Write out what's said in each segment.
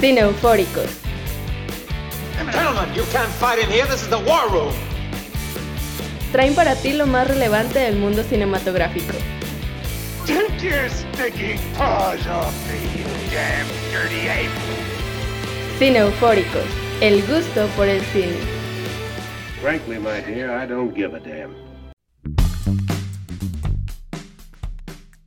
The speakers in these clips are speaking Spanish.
Cine Eufóricos. Gentlemen, you can't fight in here. This is the war room. Traen para ti lo más relevante del mundo cinematográfico. Take your sticky paws off me, you damn dirty ape! Cine Eufóricos. El gusto por el cine. Frankly, my dear, I don't give a damn.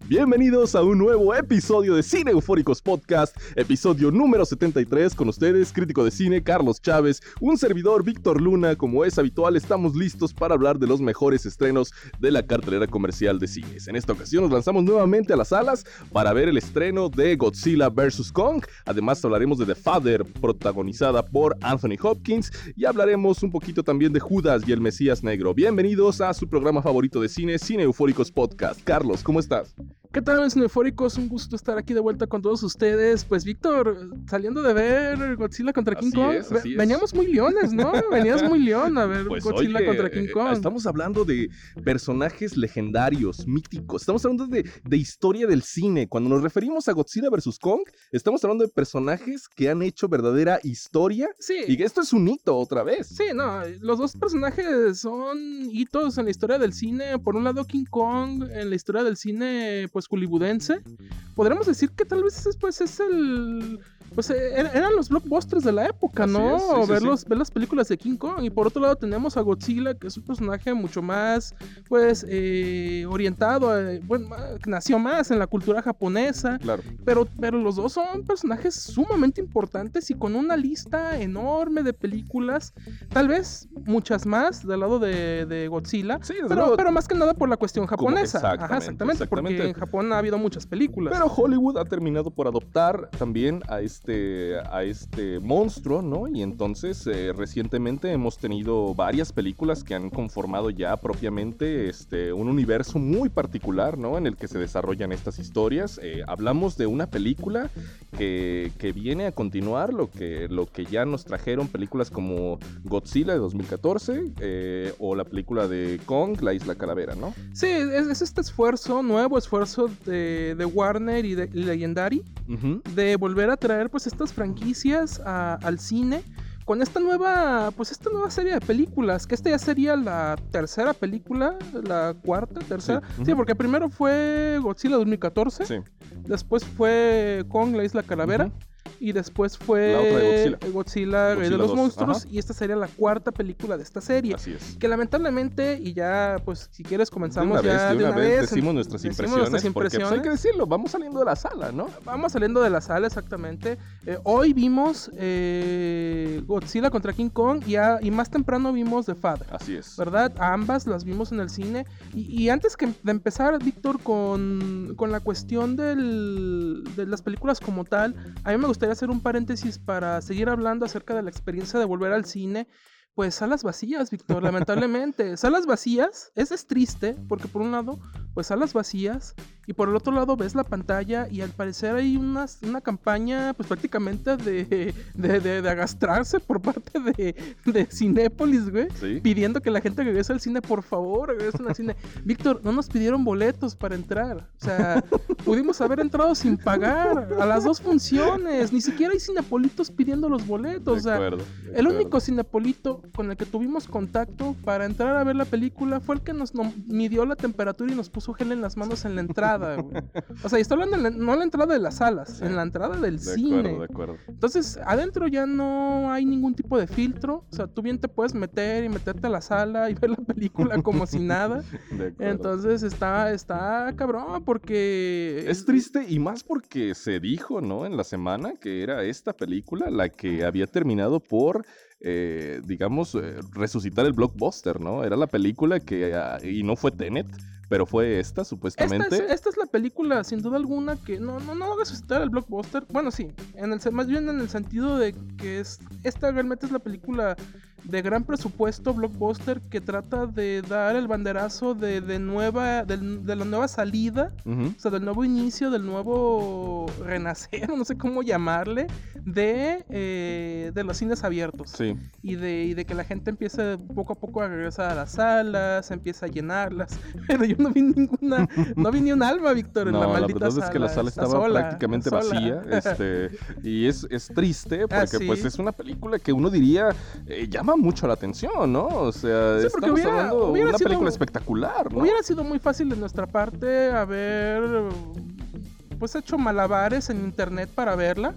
Bienvenidos a un nuevo episodio de Cine Eufóricos Podcast, episodio número 73 con ustedes, crítico de cine Carlos Chávez, un servidor Víctor Luna, como es habitual estamos listos para hablar de los mejores estrenos de la cartelera comercial de cines. En esta ocasión nos lanzamos nuevamente a las salas para ver el estreno de Godzilla vs. Kong, además hablaremos de The Father, protagonizada por Anthony Hopkins, y hablaremos un poquito también de Judas y el Mesías Negro. Bienvenidos a su programa favorito de cine, Cine Eufóricos Podcast. Carlos, ¿cómo estás? ¿Qué tal, mis eufóricos? Un gusto estar aquí de vuelta con todos ustedes. Pues, Víctor, saliendo de ver Godzilla contra King Así Kong, es, así es. veníamos muy leones, ¿no? Venías muy león a ver Pues, Godzilla oye, contra King eh, Kong. Estamos hablando de personajes legendarios, míticos. Estamos hablando de, de historia del cine. Cuando nos referimos a Godzilla vs. Kong, estamos hablando de personajes que han hecho verdadera historia. Sí. Y que esto es un hito otra vez. Sí, no, los dos personajes son hitos en la historia del cine. Por un lado, King Kong en la historia del cine, pues, hollywoodense. Podríamos decir que tal vez es, pues, es el... Pues eh, er- eran los blockbusters de la época, Así ¿no? es, sí, sí, ver, los- ver las películas de King Kong. Y por otro lado tenemos a Godzilla, que es un personaje mucho más, pues, eh, orientado, a- bueno, ma- nació más en la cultura japonesa. Claro. Pero, pero los dos son personajes sumamente importantes y con una lista enorme de películas, tal vez muchas más del lado de, de Godzilla, Sí, pero, luego. pero más que nada por la cuestión japonesa. Ajá, exactamente, exactamente, porque exactamente. en Japón ha habido muchas películas. Pero Hollywood ha terminado por adoptar también a este, a este monstruo, ¿no? Y entonces eh, recientemente hemos tenido varias películas que han conformado ya propiamente este, un universo muy particular, ¿no? En el que se desarrollan estas historias. Eh, hablamos de una película que, que viene a continuar lo que, lo que ya nos trajeron películas como Godzilla de 2014 eh, o la película de Kong, La Isla Calavera, ¿no? Sí, es, es este esfuerzo, nuevo esfuerzo de, de Warner y de Legendary de volver a traer pues estas franquicias a- al cine con esta nueva pues esta nueva serie de películas que esta ya sería la tercera película la cuarta tercera Sí, porque primero fue Godzilla 2014 Sí. después fue Kong la isla calavera. Y después fue La otra de Godzilla. Godzilla, Rey de Godzilla los 2, monstruos ajá. y esta sería la cuarta película de esta serie Así es. que lamentablemente y ya pues si quieres De comenzamos una ya vez, de una vez, vez, decimos nuestras decimos impresiones, nuestras porque pues, hay que decirlo, vamos saliendo de la sala, ¿no? Vamos saliendo de la sala, exactamente. Eh, hoy vimos eh, Godzilla contra King Kong y, a- y más temprano vimos The Father. Así es. ¿Verdad? Ambas las vimos en el cine. Y, y antes que de empezar, Víctor, con, con la cuestión del- de las películas como tal, a mí me gustaría hacer un paréntesis para seguir hablando acerca de la experiencia de volver al cine. Pues salas vacías, Víctor, lamentablemente. salas vacías, es, es triste, porque por un lado, pues salas vacías, y por el otro lado ves la pantalla y al parecer hay unas- una campaña pues prácticamente de, de, de- de agastrarse por parte de, de Cinépolis, güey. Sí. Pidiendo que la gente regrese al cine, por favor, regresen al cine. Víctor, no nos pidieron boletos para entrar. O sea, pudimos haber entrado sin pagar a las dos funciones. Ni siquiera hay cinepolitos pidiendo los boletos. De o sea, acuerdo, el acuerdo. único cinepolito con el que tuvimos contacto para entrar a ver la película fue el que nos midió la temperatura y nos puso gel en las manos en la entrada, güey. O sea, y estoy hablando la- no en la entrada de las salas, Sí. en la entrada del De cine. acuerdo, de acuerdo. Entonces, adentro ya no hay ningún tipo de filtro. O sea, tú bien te puedes meter y meterte a la sala y ver la película como si nada. de acuerdo. Entonces está, está cabrón porque... Es triste y más porque se dijo, ¿no? En la semana que era esta película la que había terminado por, eh, digamos, eh, resucitar el blockbuster, ¿no? Era la película que, ah, y no fue Tenet, pero fue esta, Esta supuestamente. es, esta es la película, sin duda alguna, que no, no, no va a resucitar el blockbuster. Bueno, sí, en el, más bien en el sentido de que es, esta realmente es la película de gran presupuesto blockbuster que trata de dar el banderazo de, de nueva del- de, la nueva salida, Ujú. o sea, del nuevo inicio, del nuevo renacer, no sé cómo llamarle, de, eh, de los cines abiertos. Sí. Y de, y de que la gente empiece poco a poco a regresar a las salas, empieza a llenarlas. Pero yo no vi ninguna, no vi ni un alma, Víctor, en No, la la maldita verdad es que la sala estaba sola, prácticamente sola. vacía. Este, y es, es triste porque Ah, pues sí. es una película que uno diría eh, llama mucho la atención, ¿no? O sea, Sí, estamos hubiera- hablando de hubiera una sido- película espectacular, ¿no? Hubiera sido muy fácil de nuestra parte haber pues hecho malabares en internet para verla.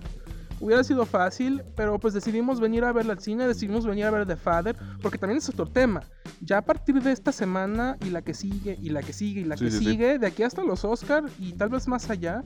Hubiera sido fácil, pero pues decidimos venir a verla al cine, decidimos venir a ver The Father, porque también es otro tema. Ya a partir de esta semana y la que sigue, y la que sigue, y la Sí, que sí. sigue, de aquí hasta los Oscar y tal vez más allá,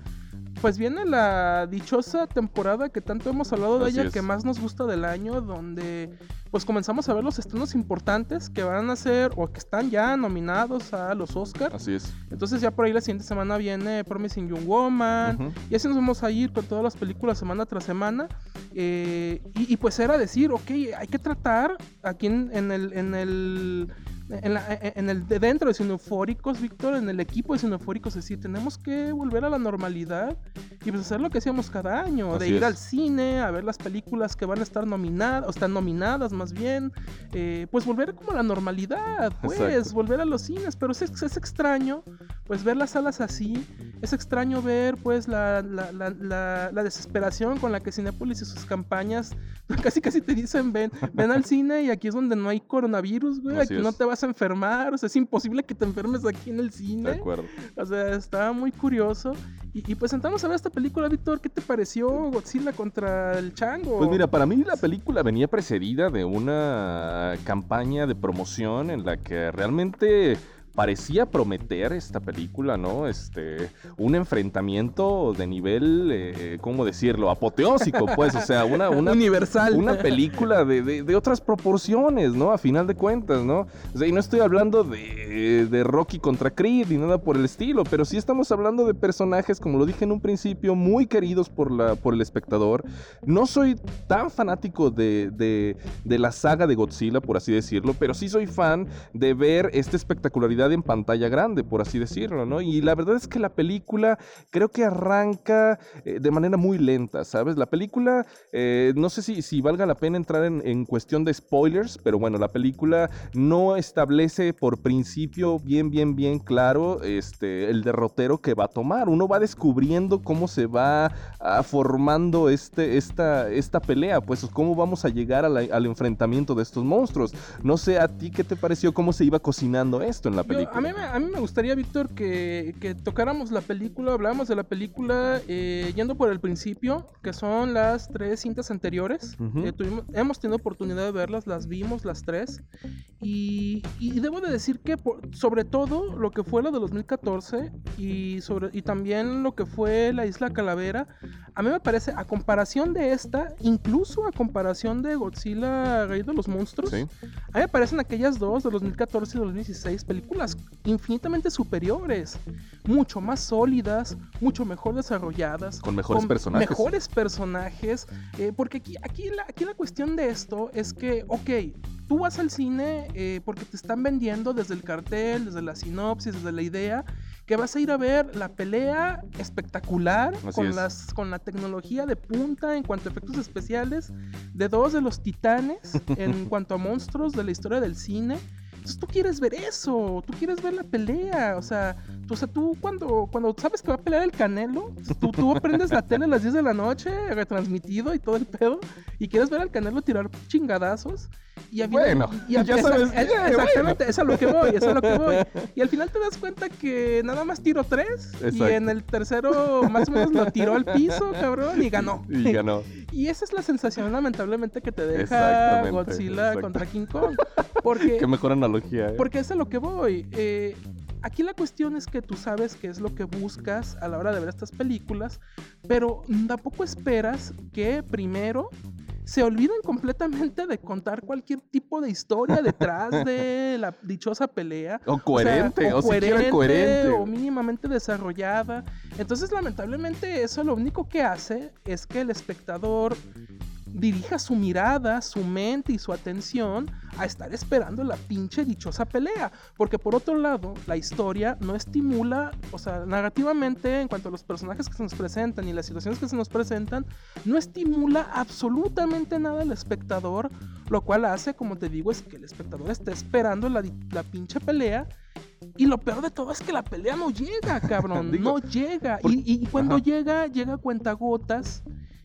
pues viene la dichosa temporada que tanto hemos hablado de Así ella, es. que más nos gusta del año, donde pues comenzamos a ver los estrenos importantes que van a ser o que están ya nominados a los Oscars. Así es. Entonces ya por ahí la siguiente semana viene Promising Young Woman. Y así nos vamos a ir con todas las películas semana tras semana. Eh, y, y pues era decir, ok, hay que tratar aquí en, en el... En el en, la- en el de dentro de Cineufóricos, Víctor, en el equipo de Cineufóricos, es decir, tenemos que volver a la normalidad y pues hacer lo que hacíamos cada año, de ir es. al cine, a ver las películas que van a estar nominadas, o están nominadas más bien, eh, pues volver como a la normalidad, pues, Exacto. volver a los cines, pero es, es extraño, pues ver las salas así, es extraño ver pues la, la, la, la- desesperación con la que Cinépolis y sus campañas casi casi te dicen ven, ven al cine y aquí es donde no hay coronavirus, güey, Así aquí no te vas a enfermar, o sea, es imposible que te enfermes aquí en el De cine. acuerdo. O sea, estaba muy curioso. Y, y pues entramos a ver esta película, Víctor. ¿Qué te pareció Godzilla contra el Chango? Pues mira, para mí la película venía precedida de una campaña de promoción en la que realmente parecía prometer esta película, ¿no? Este, un enfrentamiento de nivel, eh, ¿cómo decirlo? Apoteósico, pues, o sea, una, una Universal. una película de, de- de otras proporciones, ¿no? A final de cuentas, ¿no? O sea, y no estoy hablando de, de Rocky contra Creed ni nada por el estilo, pero sí estamos hablando de personajes, como lo dije en un principio, muy queridos por, la, por el espectador. No soy tan fanático de, de- de la saga de Godzilla, por así decirlo, pero sí soy fan de ver esta espectacularidad en pantalla grande, por así decirlo, ¿no? Y la verdad es que la película creo que arranca eh, de manera muy lenta, ¿sabes? La película, eh, no sé si, valga la pena entrar en, cuestión de spoilers, pero bueno, la película no establece por principio bien, bien, bien claro este, el derrotero que va a tomar. Uno va descubriendo cómo se va ah, formando este, esta, esta pelea, pues cómo vamos a llegar al enfrentamiento de estos monstruos. No sé a ti qué te pareció, cómo se iba cocinando esto en la Yo- película. a, mí, me- a mí me gustaría, Víctor, que, que tocáramos la película, habláramos de la película eh, yendo por el principio, que son las tres cintas anteriores. Eh, tuvimos- hemos tenido oportunidad de verlas, las vimos las tres. Y, y debo de decir que por- sobre todo lo que fue la de 2014 y, sobre, y también lo que fue la Isla Calavera, a mí me parece, a comparación de esta, incluso a comparación de Godzilla Rey de los Monstruos, Sí, a mí me parecen aquellas dos de 2014 y 2016 películas infinitamente superiores, mucho más sólidas, mucho mejor desarrolladas, con mejores personajes. mejores personajes, eh, porque aquí, aquí, la, aquí la cuestión de esto es que, ok, tú vas al cine eh, porque te están vendiendo desde el cartel, desde la sinopsis, desde la idea, que vas a ir a ver la pelea espectacular Así con, es. las, con la tecnología de punta en cuanto a efectos especiales de dos de los titanes en cuanto a monstruos de la historia del cine. Entonces tú quieres ver eso, tú quieres ver la pelea, o sea, tú, o sea, tú cuando, cuando sabes que va a pelear el Canelo, tú, tú prendes la tele a las 10 de la noche, retransmitido y todo el pedo, y quieres ver al Canelo tirar chingadazos. Y al final- Bueno, y al- ya esa- sabes es- qué, exactamente, es a lo que voy, es a lo que voy. Y al final te das cuenta que nada más tiró tres, y en el tercero más o menos lo tiró al piso, cabrón, y ganó. Y ganó. Y esa es la sensación lamentablemente que te deja Godzilla contra King Kong. Porque, Qué mejor analogía, ¿eh? porque es a lo que voy. Eh, aquí la cuestión es que tú sabes qué es lo que buscas a la hora de ver estas películas, pero tampoco esperas que primero se olviden completamente de contar cualquier tipo de historia detrás de la dichosa pelea. O coherente, o, o siquiera coherente. o mínimamente desarrollada. Entonces, lamentablemente, eso lo único que hace es que el espectador dirija su mirada, su mente y su atención a estar esperando la pinche dichosa pelea. Porque por otro lado, la historia no estimula, o sea, narrativamente, en cuanto a los personajes que se nos presentan y las situaciones que se nos presentan, no estimula absolutamente nada al espectador, lo cual hace, como te digo, es que el espectador esté esperando la, la pinche pelea. Y lo peor de todo es que la pelea no llega, cabrón. Digo, no llega. por- Y, y cuando Ajá. llega, llega a cuentagotas.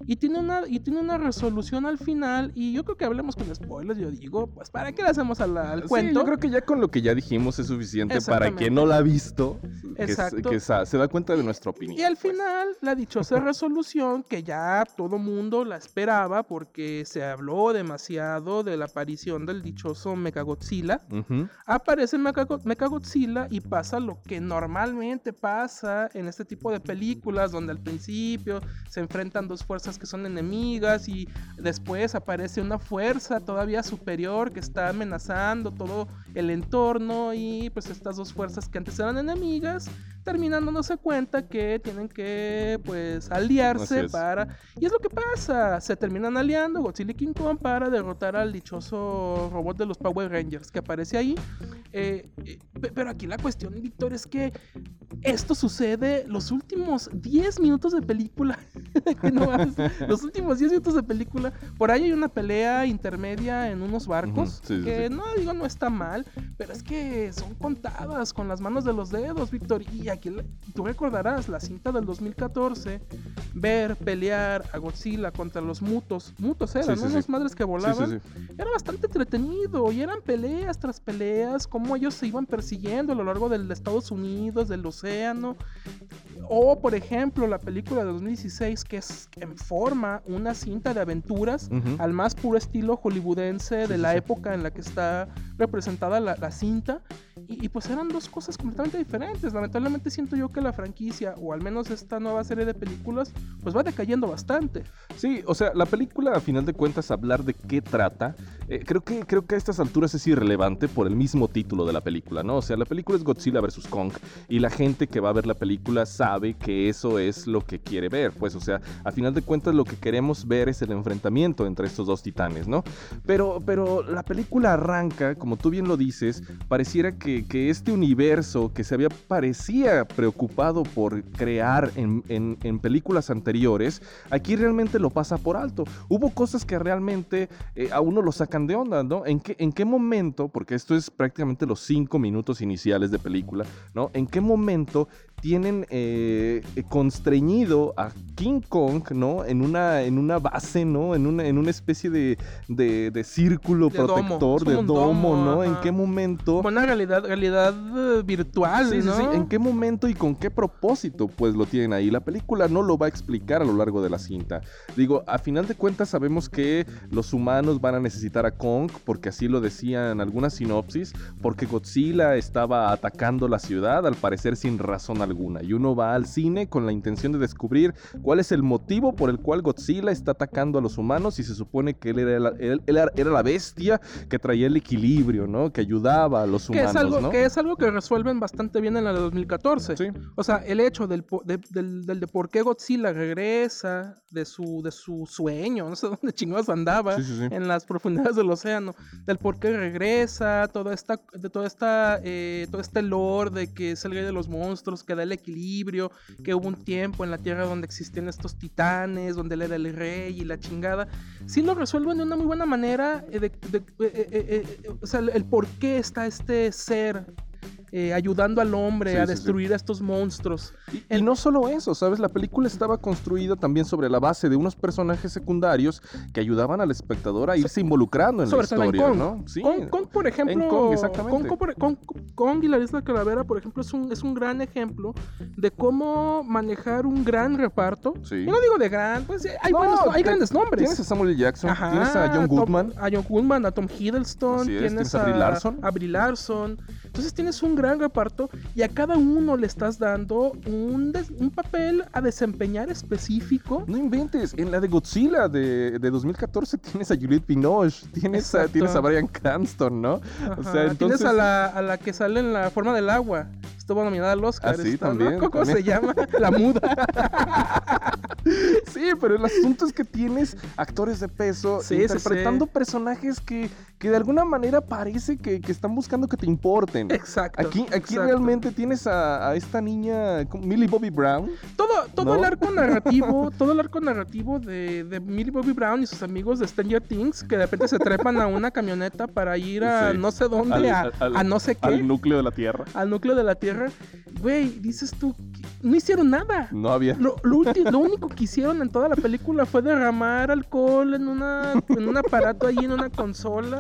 Y tiene, una, y tiene una resolución al final. Y yo creo que hablemos con spoilers. Yo digo, pues, ¿para qué le hacemos al, al Sí, cuento? yo creo que ya con lo que ya dijimos es suficiente para quien no la ha visto, Exacto. que se da cuenta de nuestra opinión. Y al final, la dichosa resolución, que ya todo mundo la esperaba porque se habló demasiado de la aparición del dichoso Mechagodzilla, Ujú. aparece Mechago- Mechagodzilla y pasa lo que normalmente pasa en este tipo de películas, donde al principio se enfrentan dos fuerzas que son enemigas y después aparece una fuerza todavía superior que está amenazando todo el entorno y pues estas dos fuerzas que antes eran enemigas terminan dándose cuenta que tienen que pues aliarse para y es lo que pasa se terminan aliando Godzilla y King Kong para derrotar al dichoso robot de los Power Rangers que aparece ahí. Eh, eh, pe- pero aquí la cuestión Víctor es que esto sucede los últimos 10 minutos de película. No los últimos 10 minutos de película por ahí hay una pelea intermedia en unos barcos sí, que sí. no digo no está mal pero es que son contadas con las manos de los dedos, Víctor. Y aquí tú recordarás la cinta del 2014, ver pelear a Godzilla contra los mutos. Mutos eran, Sí, sí, ¿no? sí. unas madres que volaban. Era bastante entretenido y eran peleas tras peleas, cómo ellos se iban persiguiendo a lo largo del Estados Unidos, del océano. O, por ejemplo, la película de 2016 que es en forma una cinta de aventuras al más puro estilo hollywoodense de la época en la que está representada la, la cinta. Y, y pues eran dos cosas completamente diferentes. Lamentablemente siento yo que la franquicia, o al menos esta nueva serie de películas, pues va decayendo bastante. Sí, o sea, la película a final de cuentas hablar de qué trata, eh, creo que creo que a estas alturas es irrelevante por el mismo título de la película, ¿no? O sea, la película es Godzilla vs Kong y la gente que va a ver la película sabe que eso es lo que quiere ver, pues, o sea, a final de cuentas lo que queremos ver es el enfrentamiento entre estos dos titanes, ¿no? Pero pero la película arranca, como tú bien lo dices, pareciera que, que este universo que se había parecía preocupado por crear en, en- películas anteriores, aquí realmente lo pasa por alto. Hubo cosas que realmente eh, a uno lo sacan de onda, ¿no? ¿En qué, ¿En qué momento, porque esto es prácticamente los cinco minutos iniciales de película, ¿no? ¿En qué momento tienen eh, constreñido a King Kong, ¿no? En una, en una base, ¿no? En una, en una especie de, de, de círculo De protector, de domo, domo, ¿no? ¿En qué momento? Una realidad, realidad eh, virtual, Sí, sí. ¿En qué momento y con qué propósito pues lo tienen ahí? La película no lo va a explicar a lo largo de la cinta. Digo, a final de cuentas sabemos que los humanos van a necesitar a Kong, porque así lo decían algunas sinopsis, porque Godzilla estaba atacando la ciudad, al parecer sin razón alguna. Y uno va al cine con la intención de descubrir cuál es el motivo por el cual Godzilla está atacando a los humanos y se supone que él era la, él- él era- la bestia que traía el equilibrio, ¿no? Que ayudaba a los que humanos, es, algo, ¿no? que es algo que resuelven bastante bien en la de 2014. Sí. O sea, el hecho del, de, del, del de por qué Godzilla regresa de su, de su sueño, no sé dónde chingados andaba, sí, sí. en las profundidades del océano, del por qué regresa, toda esta, de toda esta, eh, todo este lore de que es el rey de los monstruos, que da el equilibrio, que hubo un tiempo en la Tierra donde existían estos titanes, donde él era el rey y la chingada. Sí lo resuelven de una muy buena manera, eh, eh, eh, o sea, el por qué está este ser eh, ayudando al hombre Sí, a sí, sí. destruir a estos monstruos. Y, y no solo eso, ¿sabes? La película estaba construida también sobre la base de unos personajes secundarios que ayudaban al espectador a irse involucrando en Sobre la todo en historia, Kong. ¿no? Sí. Kong, Kong, por ejemplo, Kong, exactamente. Kong, Kong- y la isla Calavera, por ejemplo, es un, es un gran ejemplo de cómo manejar un gran reparto. Sí. Y no digo de gran, pues sí, hay, No, buenos- hay te- grandes nombres. Tienes a Samuel L. Jackson, Ajá, tienes a John Tom- Goodman. a John Goodman, a Tom Hiddleston, es, tienes, tienes a Brie Larson. a Brie Larson. Entonces tienes un gran reparto y a cada uno le estás dando un, papel a desempeñar específico. No inventes, en la de Godzilla de, de 2014 tienes a Juliette Binoche, tienes a, tienes a Brian Cranston, ¿no? O sea, entonces... Tienes a la, a la que sale en la forma del agua. Estuvo nominada al Oscar. Ah, sí, esta, ¿no? también, ¿Cómo también. se llama? La muda. Sí, pero el asunto es que tienes actores de peso Sí, sí, interpretando sí. personajes que, que de alguna manera parece que, que están buscando que te importen. Exacto. Aquí, aquí exacto. realmente tienes a, a esta niña. Millie Bobby Brown. Todo, todo ¿No? el arco narrativo, todo el arco narrativo de, de Millie Bobby Brown y sus amigos de Stranger Things que de repente se trepan a una camioneta para ir a Sí. no sé dónde, a, al- a no sé qué, Al al, núcleo de la Tierra. núcleo de la Tierra. Güey, dices tú, no hicieron nada. No había. Lo, lo lo único que hicieron en toda la película fue derramar alcohol en, una, en un aparato ahí en una consola.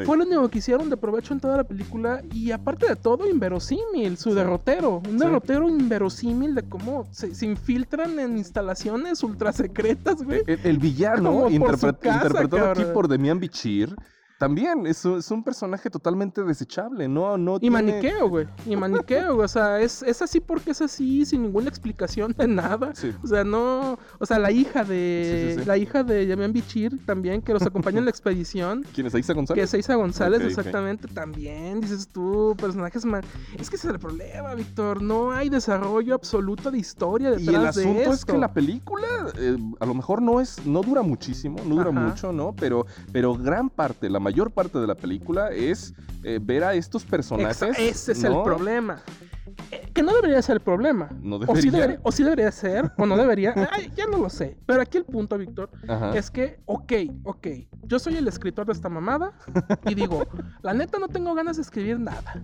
Sí. Fue lo único que hicieron de provecho en toda la película y aparte de todo, inverosímil, su derrotero. Un Sí. derrotero inverosímil de cómo se, se infiltran en instalaciones ultra secretas, güey. El, el villano, interpre- casa, interpretado aquí por Demian Bichir, también es, un- es un personaje totalmente desechable, ¿no? no Y tiene- maniqueo, güey. Y maniqueo, güey. O sea, es, es así porque es así, sin ninguna explicación de nada. Sí. O sea, no. O sea, la hija de. Sí. La hija de Yamian Bichir también, que los acompaña en la expedición. ¿Quién es Aiza Que González? es Eiza González, exactamente, también, dices tú, personajes mal. Es que ese es el problema, Víctor. No hay desarrollo absoluto de historia detrás Y el asunto de es que la película eh, a lo mejor no es no dura muchísimo, no dura Ajá. mucho, ¿no? Pero pero gran parte, la mayor parte de la película es eh, ver a estos personajes. Exa- ese es el problema. Que no debería ser el problema. No O sí, debería. debería, o sí debería ser, o no debería. Ay, ya no lo sé. Pero aquí el punto, Víctor, es que, ok, ok, yo soy el escritor de esta mamada y digo, la neta no tengo ganas de escribir nada.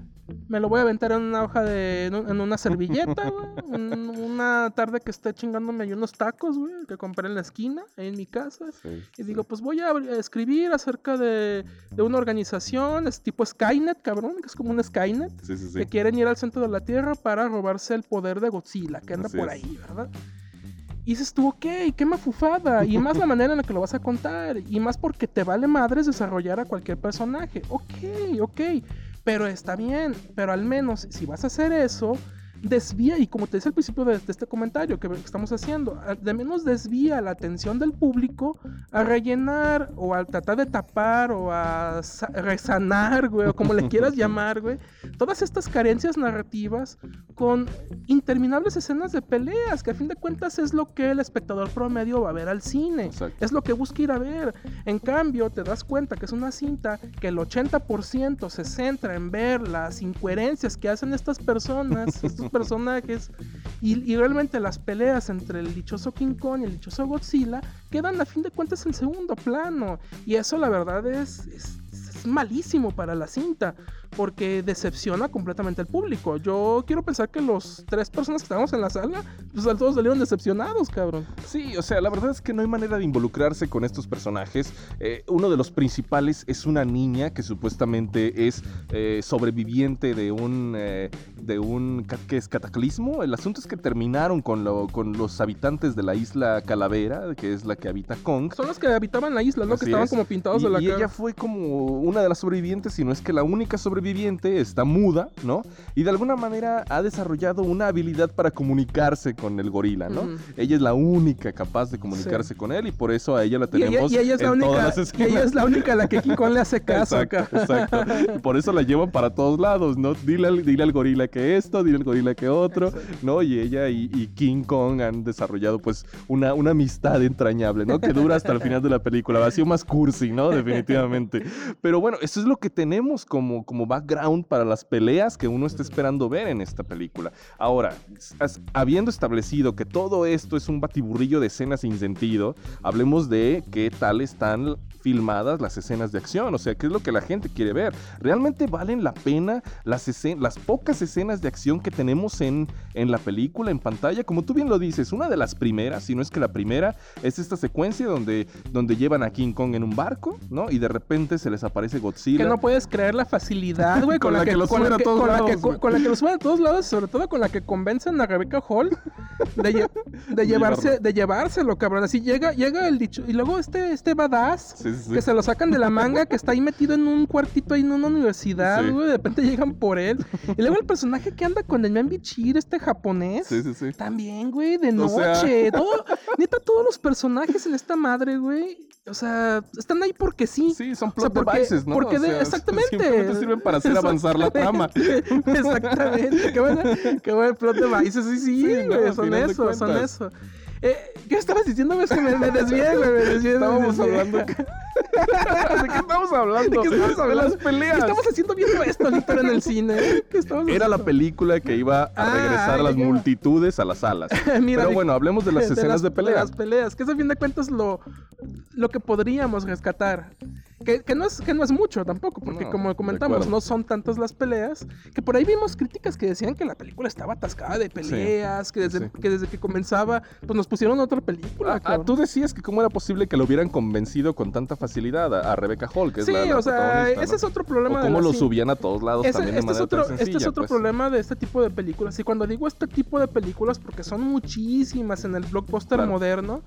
Me lo voy a aventar en una hoja de. en un- en una servilleta, güey. en una tarde que esté chingándome ahí unos tacos, güey, que compré en la esquina, en mi casa. Sí, Y digo, pues voy a escribir acerca de, de una organización, es tipo Skynet, cabrón, que es como un Skynet sí, sí, sí. que quieren ir al centro de la Tierra para robarse el poder de Godzilla, que anda Así por ahí, ¿verdad? Y dices tú, ok, qué mafufada. Y más la manera en la que lo vas a contar. Y más porque te vale madres desarrollar a cualquier personaje. Ok, ok. Pero está bien. Pero al menos, si vas a hacer eso, desvía, y como te decía al principio de, de este comentario que estamos haciendo, de menos desvía la atención del público a rellenar o a tratar de tapar o a sa- resanar, güey, o como le quieras llamar, güey, todas estas carencias narrativas con interminables escenas de peleas, que a fin de cuentas es lo que el espectador promedio va a ver al cine. Exacto. Es lo que busca ir a ver. En cambio, te das cuenta que es una cinta que el 80% se centra en ver las incoherencias que hacen estas personas, estos personajes, y, realmente las peleas entre el dichoso King Kong y el dichoso Godzilla quedan a fin de cuentas en segundo plano. Y eso la verdad es malísimo para la cinta. Porque decepciona completamente al público. Yo quiero pensar que los tres personas que estábamos en la sala, pues todos salieron decepcionados, cabrón. Sí, o sea, la verdad es que no hay manera de involucrarse con estos personajes. Eh, uno de los principales es una niña que supuestamente es eh, sobreviviente de un, eh, de un ¿qué es cataclismo. El asunto es que terminaron con, lo- con los habitantes de la isla Calavera, que es la que habita Kong. Son los que habitaban la isla, ¿no? Así que estaban es. como pintados y, de la y cara. ella fue como una de las sobrevivientes, si no es que la única sobreviviente, está muda, ¿no? Y de alguna manera ha desarrollado una habilidad para comunicarse con el gorila, ¿no? Ella es la única capaz de comunicarse con él y por eso a ella la Y ella, tenemos y ella es la en todas única, las y esquinas. ella es la única a la que King Kong le hace caso Exacto, acá. exacto. Por eso la llevan para todos lados, ¿no? Dile al, dile al gorila que esto, dile al gorila que otro, ¿no? Y ella y, y King Kong han desarrollado pues una, una amistad entrañable, ¿no? Que dura hasta el final de la película. Ha sido más cursi, ¿no? Definitivamente. Pero bueno, eso es lo que tenemos como, como background para las peleas que uno está esperando ver en esta película. Ahora, habiendo establecido que todo esto es un batiburrillo de escenas sin sentido, hablemos de qué tal están filmadas las escenas de acción, o sea, qué es lo que la gente quiere ver. ¿Realmente valen la pena las, las pocas escenas de acción que tenemos en, en la película, en pantalla? Como tú bien lo dices, una de las primeras, si no es que la primera, es esta secuencia donde, donde llevan a King Kong en un barco, ¿no? Y de repente se les aparece Godzilla. Que no puedes creer la facilidad, güey, con, la que, con suben a que- todos con la que- lados, con la que lo suben a todos lados, sobre todo con la que convencen a Rebecca Hall de, lle- de llevarse, de llevárselo, cabrón. Así llega, llega el dicho, y luego este, este badass Sí, sí, sí. que se lo sacan de la manga, que está ahí metido en un cuartito ahí en una universidad, güey. De repente llegan por él. Y luego el personaje que anda con el Man Bichir, este japonés. Sí, sí, sí. También, güey, de O sea- noche. Todo, neta, todos los personajes en esta madre, güey. O sea, están ahí porque sí. Sí, son O sea, plot porque- devices, ¿no? porque O de- sea, exactamente. Simplemente sirven para hacer avanzar la trama. Exactamente. Qué buena, qué buen plot devices. Sí, sí, Sí, ¿no? A son de eso, son eso. Eh, ¿Qué estabas diciendo? Es que me, me desvié, güey, me desvié. me Estábamos desvié. hablando. ¿De qué estamos hablando? ¿De qué estamos hablando? las peleas. ¿Qué estamos haciendo viendo esto, Víctor, en el cine? ¿Qué estamos Era la haciendo? película que iba a Ah, regresar a las ya. multitudes a las salas. Mira, Pero bueno, hablemos de las escenas de, pelea. las peleas, que eso a fin de cuentas lo, lo que podríamos rescatar. Que, que no es, que no es mucho tampoco, porque No, como de comentamos, no son tantas las peleas. Que por ahí vimos críticas que decían que la película estaba atascada de peleas, que, desde, sí. que desde que comenzaba, pues nos pusieron otra película. Ah, ah, tú decías que cómo era posible que lo hubieran convencido con tanta facilidad a, a Rebecca Hall, que es sí, la, la o sea, ese ¿no? es otro problema. O de cómo la lo subían a todos lados Ese- también de este, es manera otro, tan este sencilla. es otro pues. problema de este tipo de películas. Y cuando digo este tipo de películas, porque son muchísimas en el blockbuster Claro. moderno,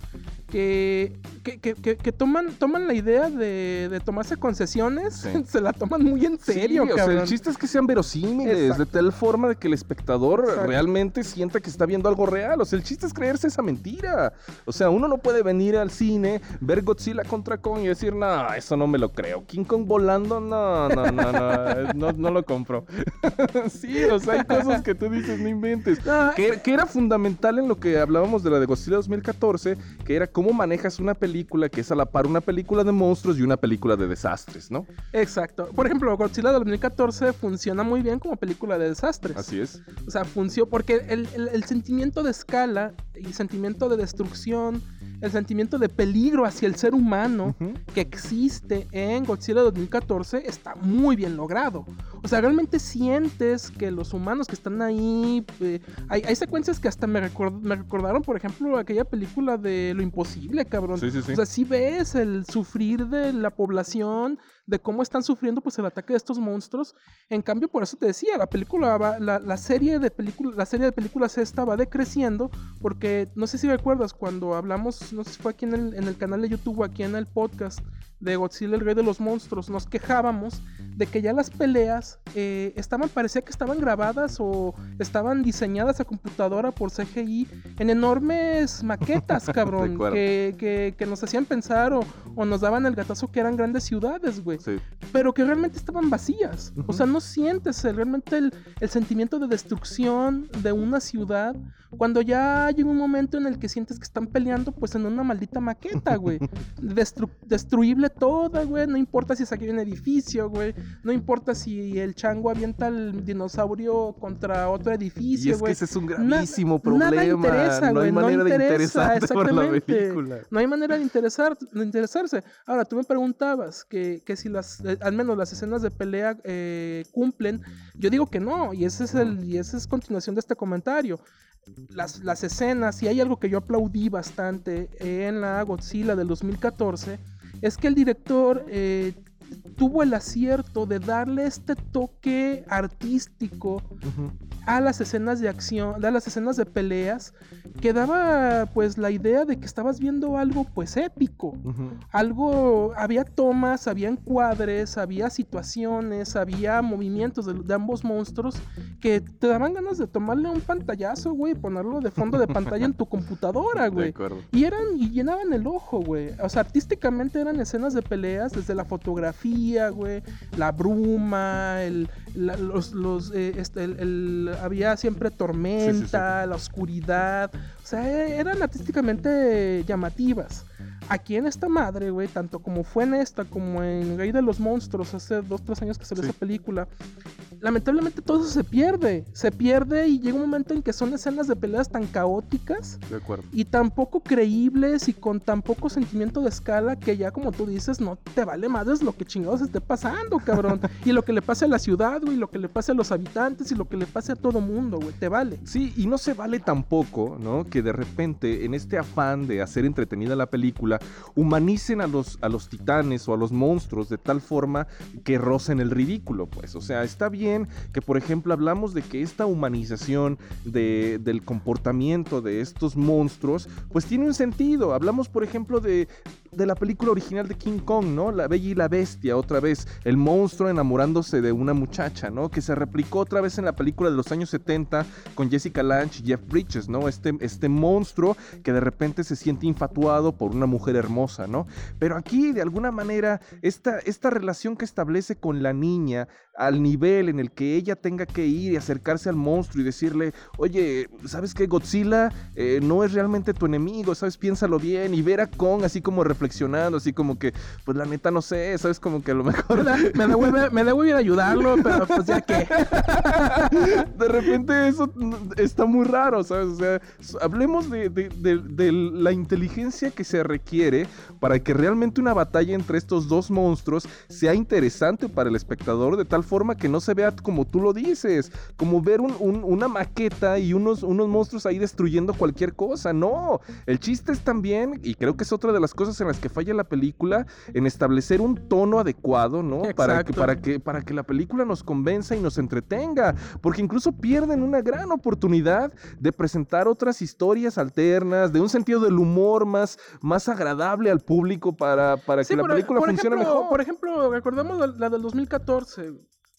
que- que- que toman, toman la idea de, de tomarse concesiones, Sí. se la toman muy en serio, sí, o sea, el chiste es que sean verosímiles, Exacto. de tal forma de que el espectador Exacto. realmente sienta que está viendo algo real. O sea, el chiste es creerse esa mentira. O sea, uno no puede venir al cine, ver Godzilla contra Kong y decir, no, eso no me lo creo. King Kong volando, no, no, no, no, no, no lo compro. sí, o sea, hay cosas que tú dices, no inventes. Que, que era fundamental en lo que hablábamos de la de Godzilla 2014, que era cómo manejas una película que es a la par una película de monstruos y una película de desastres, ¿no? Exacto. Por ejemplo, Godzilla del 2014 funciona muy bien como película de desastres. Así es. O sea, funcionó porque el, el- el sentimiento de escala y sentimiento de destrucción, el sentimiento de peligro hacia el ser humano que existe en Godzilla 2014 está muy bien logrado. O sea, realmente sientes que los humanos que están ahí... eh, hay, hay secuencias que hasta me, record- me recordaron, por ejemplo, aquella película de Lo Imposible, cabrón. Sí, sí, sí. O sea, sí ves el sufrir de la población, de cómo están sufriendo pues el ataque de estos monstruos. En cambio, por eso te decía, la película va- la, la serie de películas, la serie de películas esta va decreciendo, porque no sé si recuerdas cuando hablamos, no sé si fue aquí en el, en el canal de YouTube o aquí en el podcast de Godzilla el Rey de los Monstruos, nos quejábamos de que ya las peleas eh, estaban, parecía que estaban grabadas o estaban diseñadas a computadora por CGI en enormes maquetas, cabrón, que, que, que nos hacían pensar o, o nos daban el gatazo que eran grandes ciudades, güey Sí. pero que realmente estaban vacías. O sea, no sientes realmente el, el sentimiento de destrucción de una ciudad cuando ya llega un momento en el que sientes que están peleando pues en una maldita maqueta, güey. Destru- destruible toda, güey. No importa si es aquí un edificio, güey. No importa si el chango avienta el dinosaurio contra otro Y edificio, es que güey. ese es un Na- gravísimo nada problema. interesa, no hay güey, no manera de interesa, interesarte por la exactamente. película. No hay manera de, interesar, de interesarse. Ahora, tú me preguntabas que, que si las, eh, al menos las escenas de pelea eh, cumplen. Yo digo que no, y ese es el, y esa es continuación de este comentario. Las, las escenas, y hay algo que yo aplaudí bastante en la Godzilla del 2014, es que el director eh, tuvo el acierto de darle este toque artístico Ujú. a las escenas de acción, a las escenas de peleas, que daba pues la idea de que estabas viendo algo pues épico. Ujú. Algo, había tomas, había encuadres, había situaciones, había movimientos de, de ambos monstruos que te daban ganas de tomarle un pantallazo, güey, y ponerlo de fondo de pantalla en tu computadora, güey. Y eran, y llenaban el ojo, güey. O sea, artísticamente eran escenas de peleas, desde la fotografía, güey, la bruma, el, la- los, los, eh, este, el- el- había siempre tormenta, la oscuridad. O sea, e- eran artísticamente llamativas. Aquí en esta madre, güey, tanto como fue en esta, como en Rey de los Monstruos, hace dos, tres años que salió Sí. esa película, lamentablemente todo eso se pierde. Se pierde y llega un momento en que son escenas de peleas tan caóticas De acuerdo. y tan poco creíbles y con tan poco sentimiento de escala que ya como tú dices, no te vale madres lo que chingados esté pasando, cabrón. y lo que le pase a la ciudad, güey, lo que le pase a los habitantes y lo que le pase a todo mundo, güey, te vale. Sí, y no se vale tampoco, ¿no? Que de repente, en este afán de hacer entretenida la película, humanicen a los, a los titanes o a los monstruos de tal forma que rocen el ridículo, pues. O sea, está bien que, por ejemplo, hablamos de que esta humanización de- del comportamiento de estos monstruos, pues tiene un sentido. Hablamos, por ejemplo, de de la película original de King Kong, ¿no? La Bella y la Bestia, otra vez. El monstruo enamorándose de una muchacha, ¿no? Que se replicó otra vez en la película de los años 70 con Jessica Lange y Jeff Bridges, ¿no? Este, este monstruo que de repente se siente infatuado por una mujer hermosa, ¿no? Pero aquí, de alguna manera, esta, esta relación que establece con la niña al nivel en el que ella tenga que ir y acercarse al monstruo y decirle, oye, ¿sabes qué? Godzilla eh, no es realmente tu enemigo, ¿sabes? Piénsalo bien. Y ver a Kong así como reflexionando, así como que, pues la neta no sé, ¿sabes? Como que a lo mejor... Me da hueva- me da hueva ayudarlo, pero pues ya que. de repente eso está muy raro, ¿sabes? O sea, hablemos de, de- de- de la inteligencia que se requiere para que realmente una batalla entre estos dos monstruos sea interesante para el espectador, de tal forma que no se vea como tú lo dices, como ver un- un- una maqueta y unos, unos monstruos ahí destruyendo cualquier cosa. No, el chiste es también, y creo que es otra de las cosas en las que falla la película, en establecer un tono adecuado, ¿no? Para que, para que, para que la película nos convenza y nos entretenga, porque incluso pierden una gran oportunidad de presentar otras historias alternas, de un sentido del humor más, más agradable al público para, para Sí, que la película funcione mejor. Por ejemplo, recordemos la, la del 2014.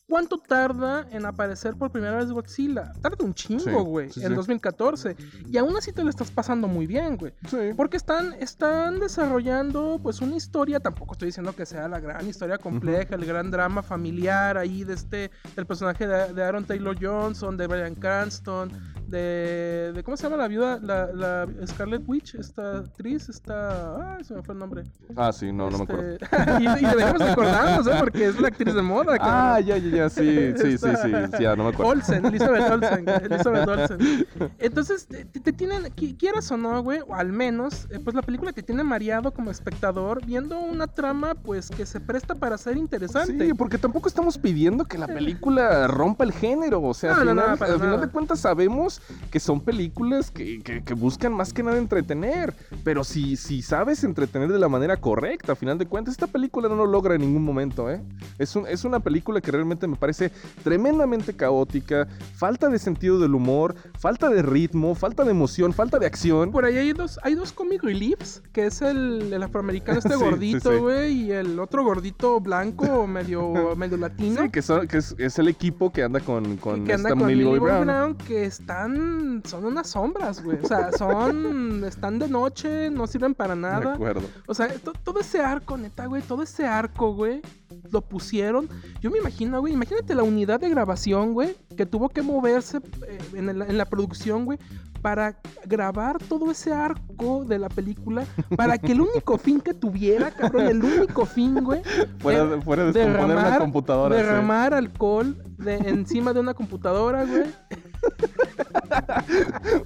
¿Cuánto tarda en aparecer por primera vez Godzilla? Tarda un Sí, chingo, güey, sí, en sí. 2014. Y aún así te lo estás pasando muy bien, güey. Sí. Porque están, están desarrollando pues una historia, tampoco estoy diciendo que sea la gran historia compleja, el gran drama familiar ahí de este, el personaje de, de Aaron Taylor Johnson, de Brian Cranston, de, de ¿cómo se llama la viuda? La, la Scarlet Witch, esta actriz, esta... Ay, se me fue el nombre. Ah, sí, no, no me acuerdo. Este, y, y deberíamos acordarnos, ¿eh? Porque es la actriz de moda, Ah, ya, ya, sí, sí, sí, sí, sí, ya, no me acuerdo. Olsen, Elizabeth Olsen, Elizabeth Olsen. Entonces, te, tienen, qui- quieras o no, güey, o al menos, eh, pues la película te tiene mareado como espectador viendo una trama, pues, que se presta para ser interesante. Sí, porque tampoco estamos pidiendo que la película rompa el género. O sea, al, final, de cuentas sabemos que son películas que buscan más que nada entretener. Pero si, si sabes entretener de la manera correcta, al final de cuentas, esta película no lo logra en ningún momento, ¿eh? Es, un- es una película que realmente me parece tremendamente caótica, falta de sentido del humor, falta de ritmo, falta de emoción, falta de acción. Por ahí hay dos, hay dos comic reliefs, que es el, el afroamericano este Sí, gordito, sí. güey, y el otro gordito blanco, medio, medio latino. Sí, que, son- que es, es el equipo que anda con, con que anda esta con Millie Millie Bobby Bobby Brown. Brown, que están, son unas sombras, güey. O sea, son, están de noche, no sirven para De nada. acuerdo. O sea, to- todo ese arco, neta, güey, todo ese arco, güey, lo pusieron. Yo me imagino, güey, imagínate la unidad de grabación, güey, que tuvo que moverse eh, en, la producción, güey, para grabar todo ese arco de la película, para que el único fin que tuviera, cabrón, el único fin, güey, Fuera, era de- fuera de descomponer una computadora. sí. derramar alcohol de, encima de una computadora, güey.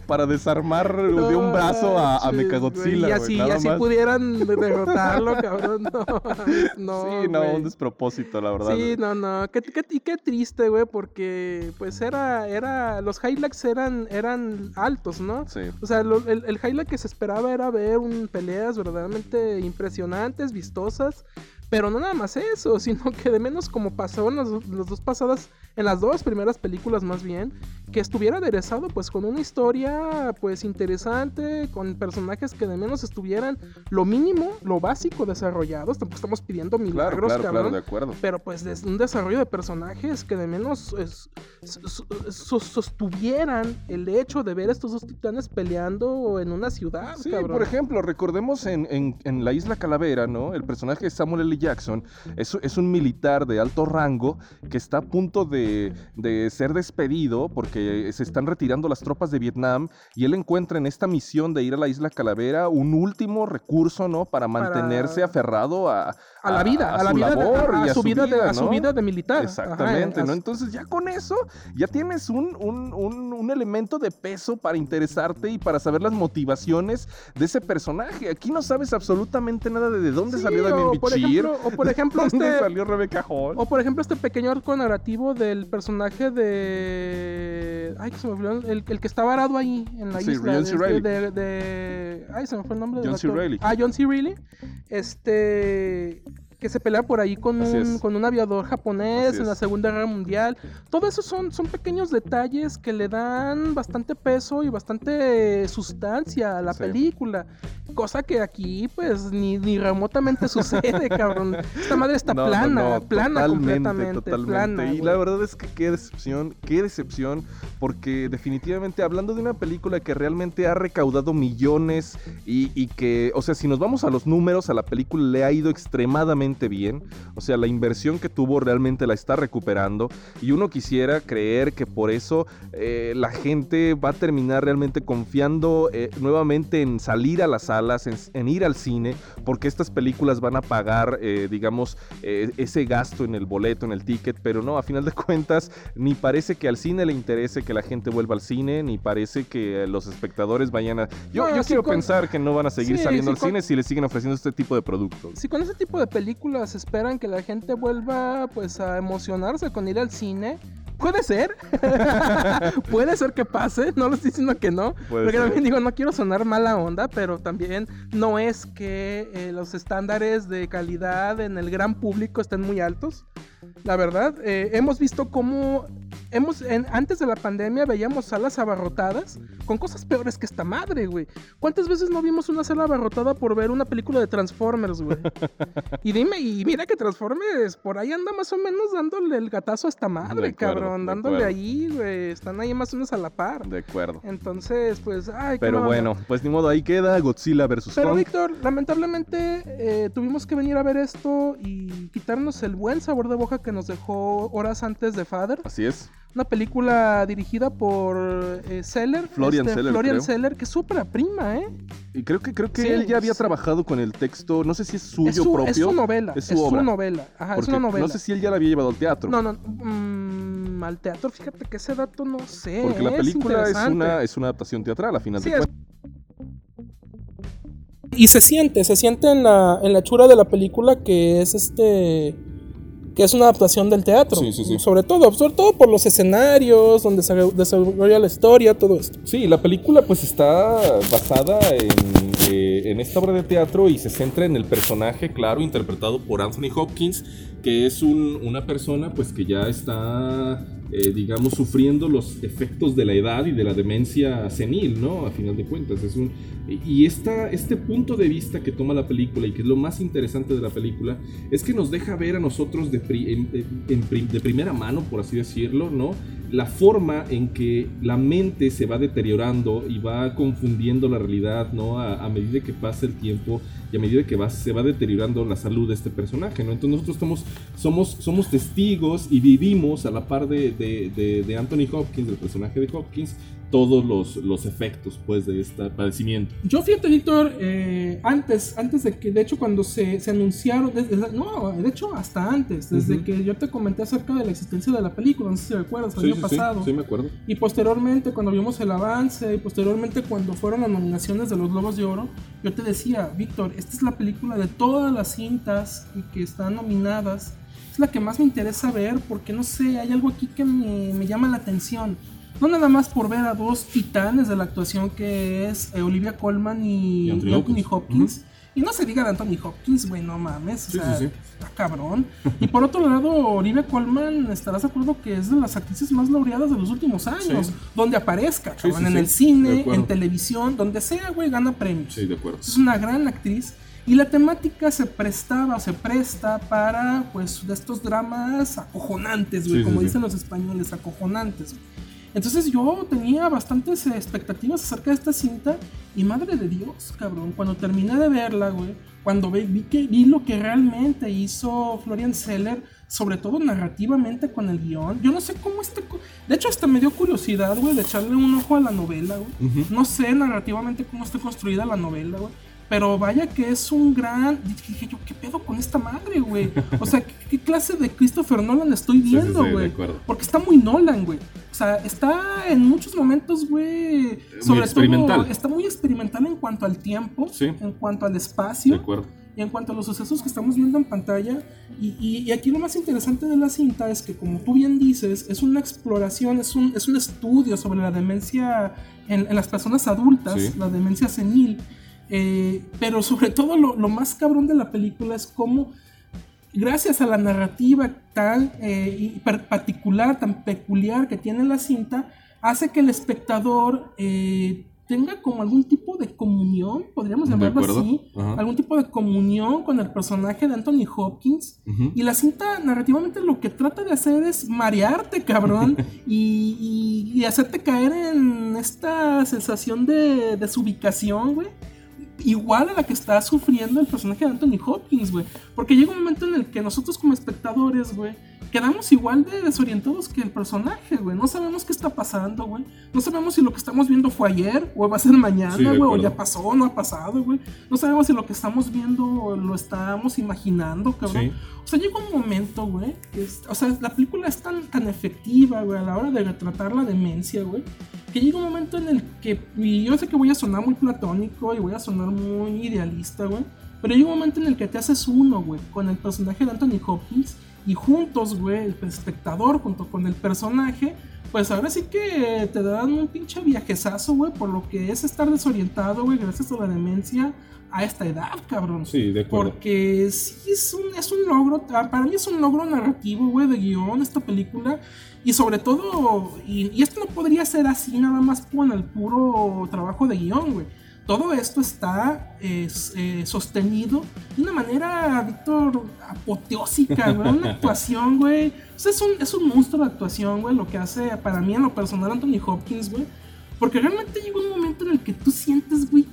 Para desarmar de un brazo a, a Mechagodzilla. güey, Y güey, así, y nada así más. pudieran derrotarlo, cabrón. No, no. sí, no, güey. un despropósito, la verdad. Sí, no, no. Qué, qué- y qué triste, güey, porque pues era, era, los highlights eran, eran altos, ¿no? Sí. O sea, lo- el, el highlight que se esperaba era ver un, peleas verdaderamente impresionantes, vistosas. Pero no nada más eso, sino que de menos como pasó en las, do- las dos pasadas, en las dos primeras películas más bien, que estuviera aderezado pues con una historia pues interesante, con personajes que de menos estuvieran lo mínimo, lo básico desarrollados. Tampoco estamos pidiendo milagros, claro, cabrón. claro, de acuerdo. Pero pues des- un desarrollo de personajes que de menos es- so- so- sostuvieran el hecho de ver estos dos titanes peleando en una ciudad, Sí, cabrón. por ejemplo, recordemos en, en- en la isla Calavera, ¿no? El personaje de Samuel L. Jackson es, es un militar de alto rango que está a punto de, de ser despedido porque se están retirando las tropas de Vietnam y él encuentra en esta misión de ir a la isla Calavera un último recurso, ¿no? Para mantenerse aferrado a, a la vida, a, la su vida, labor a, su vida, de, a su vida de militar. Exactamente, Ajá, ¿no? Entonces ya con eso ya tienes un, un- un- un elemento de peso para interesarte y para saber las motivaciones de ese personaje. Aquí no sabes absolutamente nada de, de dónde Sí, salió por Bichir, ejemplo, o por ejemplo dónde este salió Rebecca Hall. o por ejemplo este pequeño arco narrativo del personaje de ay que se me olvidó el, el que está varado ahí en la Sí, isla John C. de, Reilly. de- ay se me fue el nombre John C. Reilly. ah John C. Reilly este que se pelea por ahí con un, con un aviador japonés en la. Segunda Guerra Mundial. Todo eso son, son pequeños detalles que le dan bastante peso y bastante sustancia a la Sí. película. Cosa que aquí, pues, ni, ni remotamente sucede, cabrón. Esta madre está No, no, plana, no, plana totalmente, completamente. totalmente. plana, y güey. la verdad es que qué decepción, qué decepción, porque definitivamente hablando de una película que realmente ha recaudado millones y, y que, o sea, si nos vamos a los números, a la película le ha ido extremadamente bien, o sea, la inversión que tuvo realmente la está recuperando y uno quisiera creer que por eso eh, la gente va a terminar realmente confiando eh, nuevamente en salir a las salas, en, en ir al cine, porque estas películas van a pagar, eh, digamos, eh, ese gasto en el boleto, en el ticket, pero no, a final de cuentas, ni parece que al cine le interese que la gente vuelva al cine, ni parece que los espectadores vayan a... Yo, No, yo sí, quiero con- pensar que no van a seguir Sí, saliendo sí, al con- cine si le siguen ofreciendo este tipo de productos. Si con ese tipo de películas esperan que la gente vuelva pues a emocionarse con ir al cine, puede ser. puede ser que pase, no lo estoy diciendo que no. Puede porque ser. también digo, no quiero sonar mala onda, pero también no es que eh, los estándares de calidad en el gran público estén muy altos. La verdad, eh, hemos visto cómo hemos en- antes de la pandemia veíamos salas abarrotadas con cosas peores que esta madre, güey. ¿Cuántas veces no vimos una sala abarrotada por ver una película de Transformers, güey? y dime, y mira que Transformers por ahí anda más o menos dándole el gatazo a esta madre, De cabrón. Dándole ahí, güey. Están ahí más o menos a la par. De acuerdo. Entonces, pues, ay, Pero bueno, pues ni modo, ahí queda Godzilla vs. pero Kong. Víctor, lamentablemente eh, tuvimos que venir a ver esto y quitarnos el buen sabor de boca que nos dejó horas antes de Father. Así es. Una película dirigida por eh, Seller. Florian Zeller, Florian creo. Seller, que es súper prima, ¿eh? Y creo que creo que Sí, él ya había sí. trabajado con el texto, no sé si es suyo es, su, propio. es su novela. es Es su su, novela. Ajá, es una novela. no sé si él ya la había llevado al teatro. No, no. mm, al teatro, fíjate que ese dato no sé. porque la película es, una, es una adaptación teatral, a final Sí, de es- cuentas. Y se siente, se siente en la, en la chura de la película que es este. Que es una adaptación del teatro. Sí, sí, sí. Sobre todo, sobre todo por los escenarios, donde se desarrolla la historia, todo esto. Sí, la película pues está basada en, eh, en esta obra de teatro y se centra en el personaje, claro, interpretado por Anthony Hopkins, que es un- una persona pues que ya está, eh, digamos, sufriendo los efectos de la edad y de la demencia senil, ¿no? A final de cuentas, es un... Y esta, este punto de vista que toma la película y que es lo más interesante de la película, es que nos deja ver a nosotros de primera mano, por así decirlo, ¿no? La forma en que la mente se va deteriorando y va confundiendo la realidad, ¿no? A, a medida que pasa el tiempo y a medida que va, se va deteriorando la salud de este personaje, ¿no? Entonces nosotros somos, somos testigos y vivimos a la par de, de- de- de Anthony Hopkins, del personaje de Hopkins, todos los, los efectos, pues, de este padecimiento. Yo fíjate, Víctor, eh, antes, antes de que, de hecho, cuando se, se anunciaron, desde- desde- no, de hecho, hasta antes, desde Ujú. que yo te comenté acerca de la existencia de la película, no sé si recuerdas, el año pasado. sí, me acuerdo. Y posteriormente, cuando vimos el avance, y posteriormente cuando fueron las nominaciones de los Globos de Oro, yo te decía, Víctor, esta es la película de todas las cintas que están nominadas. Es la que más me interesa ver porque no sé, hay algo aquí que me, me llama la atención. No nada más por ver a dos titanes de la actuación que es eh, Olivia Colman y, Y Anthony Hopkins. Y no se diga de Anthony Hopkins, güey, no mames. O sea, sí, sí. está cabrón. Y por otro lado, Olivia Colman, estarás de acuerdo que es de las actrices más laureadas de los últimos años. Donde aparezca, cabrón, en el cine, en televisión, donde sea, güey, gana premios. Sí, de acuerdo. Es una gran actriz. Y la temática se prestaba, se presta para, pues, de estos dramas acojonantes, güey, como dicen los españoles, acojonantes. güey. Entonces yo tenía bastantes eh, expectativas acerca de esta cinta y madre de Dios, cabrón, cuando terminé de verla, güey, cuando vi, vi que, vi lo que realmente hizo Florian Seller, sobre todo narrativamente con el guion, yo no sé cómo este... De hecho, hasta me dio curiosidad, güey, de echarle un ojo a la novela, güey. No sé narrativamente cómo está construida la novela, güey. Pero vaya que es un gran. Dije yo, ¿qué pedo con esta madre, güey? O sea, ¿qué, qué clase de Christopher Nolan estoy viendo, sí, de güey? Porque está muy Nolan, güey. O sea, está en muchos momentos, güey. Sobre experimental. todo, está muy experimental en cuanto al tiempo, en cuanto al De espacio acuerdo. y en cuanto a los sucesos que estamos viendo en pantalla. Y, y- y aquí lo más interesante de la cinta es que, como tú bien dices, es una exploración, es un, es un estudio sobre la demencia en, en las personas adultas, la demencia senil. Eh, pero sobre todo lo, lo más cabrón de la película es cómo gracias a la narrativa tan eh, particular, tan peculiar que tiene la cinta, hace que el espectador eh, tenga como algún tipo de comunión, podríamos llamarlo así, Ajá. algún tipo de comunión con el personaje de Anthony Hopkins. Y la cinta narrativamente lo que trata de hacer es marearte, cabrón, y, y- y hacerte caer en esta sensación de desubicación, güey. Igual a la que está sufriendo el personaje de Anthony Hopkins, güey. Porque llega un momento en el que nosotros como espectadores, güey, quedamos igual de desorientados que el personaje, güey. No sabemos qué está pasando, güey. No sabemos si lo que estamos viendo fue ayer o va a ser mañana, güey, o ya pasó no ha pasado, güey. No sabemos si lo que estamos viendo lo estamos imaginando, cabrón. Sí. O sea, llega un momento, güey, que es- o sea, la película es tan, tan efectiva, güey, a la hora de retratar la demencia, güey, que llega un momento en el que, y yo sé que voy a sonar muy platónico y voy a sonar muy idealista, güey, pero llega un momento en el que te haces uno, güey, con el personaje de Anthony Hopkins y juntos, güey, el espectador junto con el personaje, pues ahora sí que te dan un pinche viajezazo, güey, por lo que es estar desorientado, güey, gracias a la demencia a esta edad, cabrón. Sí, de acuerdo. Porque sí es un, es un logro, para mí es un logro narrativo, güey, de guion esta película. Y sobre todo, y, y esto no podría ser así nada más con el puro trabajo de guion, güey. Todo esto está es, eh, sostenido de una manera, Víctor, apoteósica, güey. Una actuación, güey. O sea, es un, es un monstruo de actuación, güey, lo que hace para mí en lo personal Anthony Hopkins, güey. Porque realmente llega un momento en el que tú sientes, güey,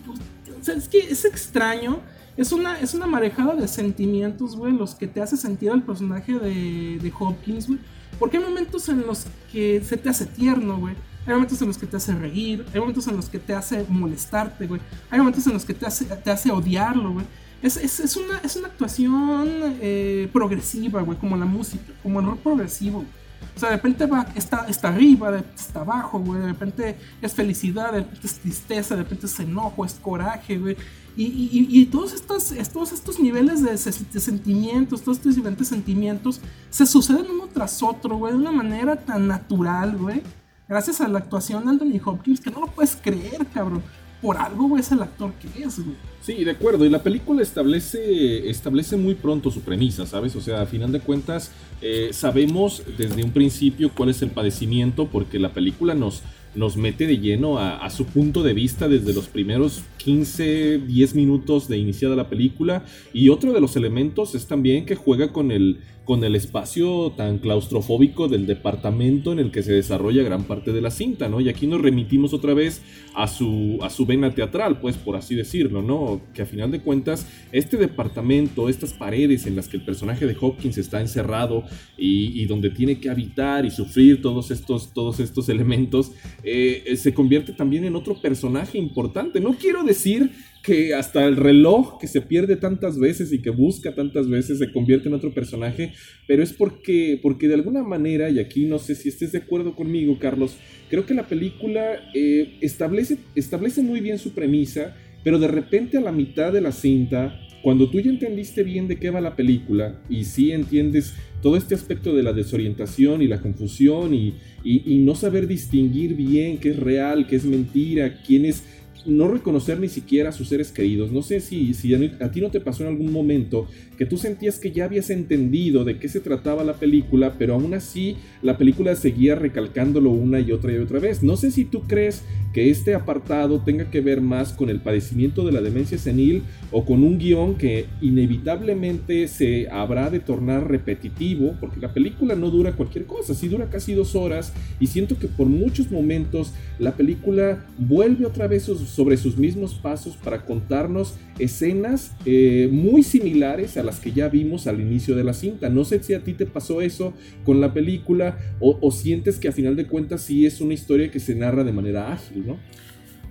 es que es extraño. Es una, es una marejada de sentimientos, güey, los que te hace sentir al personaje de, de Hopkins, güey. Porque hay momentos en los que se te hace tierno, güey. Hay momentos en los que te hace reír. Hay momentos en los que te hace molestarte, güey. Hay momentos en los que te hace, te hace odiarlo, güey. Es, es, es una, es una actuación eh, progresiva, güey, como la música, como el rock progresivo. güey. O sea, de repente está, está arriba, de repente está abajo, güey. De repente es felicidad, de repente es tristeza, de repente es enojo, es coraje, güey. Y, todos, estos, es- todos estos niveles de, de sentimientos, todos estos diferentes sentimientos, se suceden uno tras otro, güey, de una manera tan natural, güey. Gracias a la actuación de Anthony Hopkins, que no lo puedes creer, cabrón. Por algo, es el actor que es, güey. Sí, de acuerdo. Y la película establece, establece muy pronto su premisa, ¿sabes? O sea, a final de cuentas, eh, sabemos desde un principio cuál es el padecimiento, porque la película nos, nos mete de lleno a, a su punto de vista desde los primeros 15, 10 minutos de iniciada la película. Y otro de los elementos es también que juega con el, con el espacio tan claustrofóbico del departamento en el que se desarrolla gran parte de la cinta, ¿no? Y aquí nos remitimos otra vez a su, a su vena teatral, pues por así decirlo, ¿no? Que a final de cuentas, este departamento, estas paredes en las que el personaje de Hopkins está encerrado y, donde tiene que habitar y sufrir todos estos, todos estos elementos, eh, eh, se convierte también en otro personaje importante. No quiero decir que hasta el reloj que se pierde tantas veces y que busca tantas veces se convierte en otro personaje, pero es porque, porque de alguna manera, y aquí no sé si estés de acuerdo conmigo, Carlos, creo que la película eh, establece, establece muy bien su premisa, pero de repente a la mitad de la cinta, cuando tú ya entendiste bien de qué va la película y sí entiendes todo este aspecto de la desorientación y la confusión y, y- y no saber distinguir bien qué es real, qué es mentira, quién es no reconocer ni siquiera a sus seres queridos. No sé si, si a, a ti no te pasó en algún momento que tú sentías que ya habías entendido de qué se trataba la película, pero aún así la película seguía recalcándolo una y otra y otra vez. No sé si tú crees que este apartado tenga que ver más con el padecimiento de la demencia senil o con un guion que inevitablemente se habrá de tornar repetitivo, porque la película no dura cualquier cosa, sí dura casi dos horas y siento que por muchos momentos la película vuelve otra vez sobre sus mismos pasos para contarnos escenas eh, muy similares a las que ya vimos al inicio de la cinta. No sé si a ti te pasó eso con la película o, o sientes que a final de cuentas sí es una historia que se narra de manera ágil, ¿no?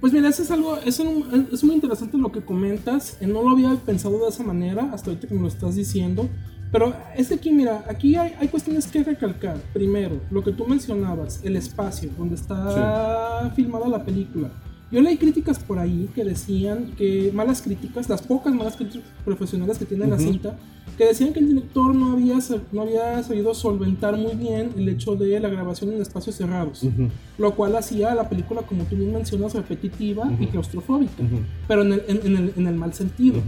Pues mira, eso es algo, es, un- es muy interesante lo que comentas. eh, No lo había pensado de esa manera hasta ahorita que me lo estás diciendo. Pero es que aquí, mira, aquí hay, hay cuestiones que recalcar. Primero, lo que tú mencionabas, el espacio donde está filmada la película. Yo leí críticas por ahí que decían que malas críticas, las pocas malas críticas profesionales que tiene la cinta, que decían que el director no había, no había sabido solventar muy bien el hecho de la grabación en espacios cerrados, lo cual hacía a la película, como tú bien mencionas, repetitiva y claustrofóbica, pero en el, en- en el- en el mal sentido.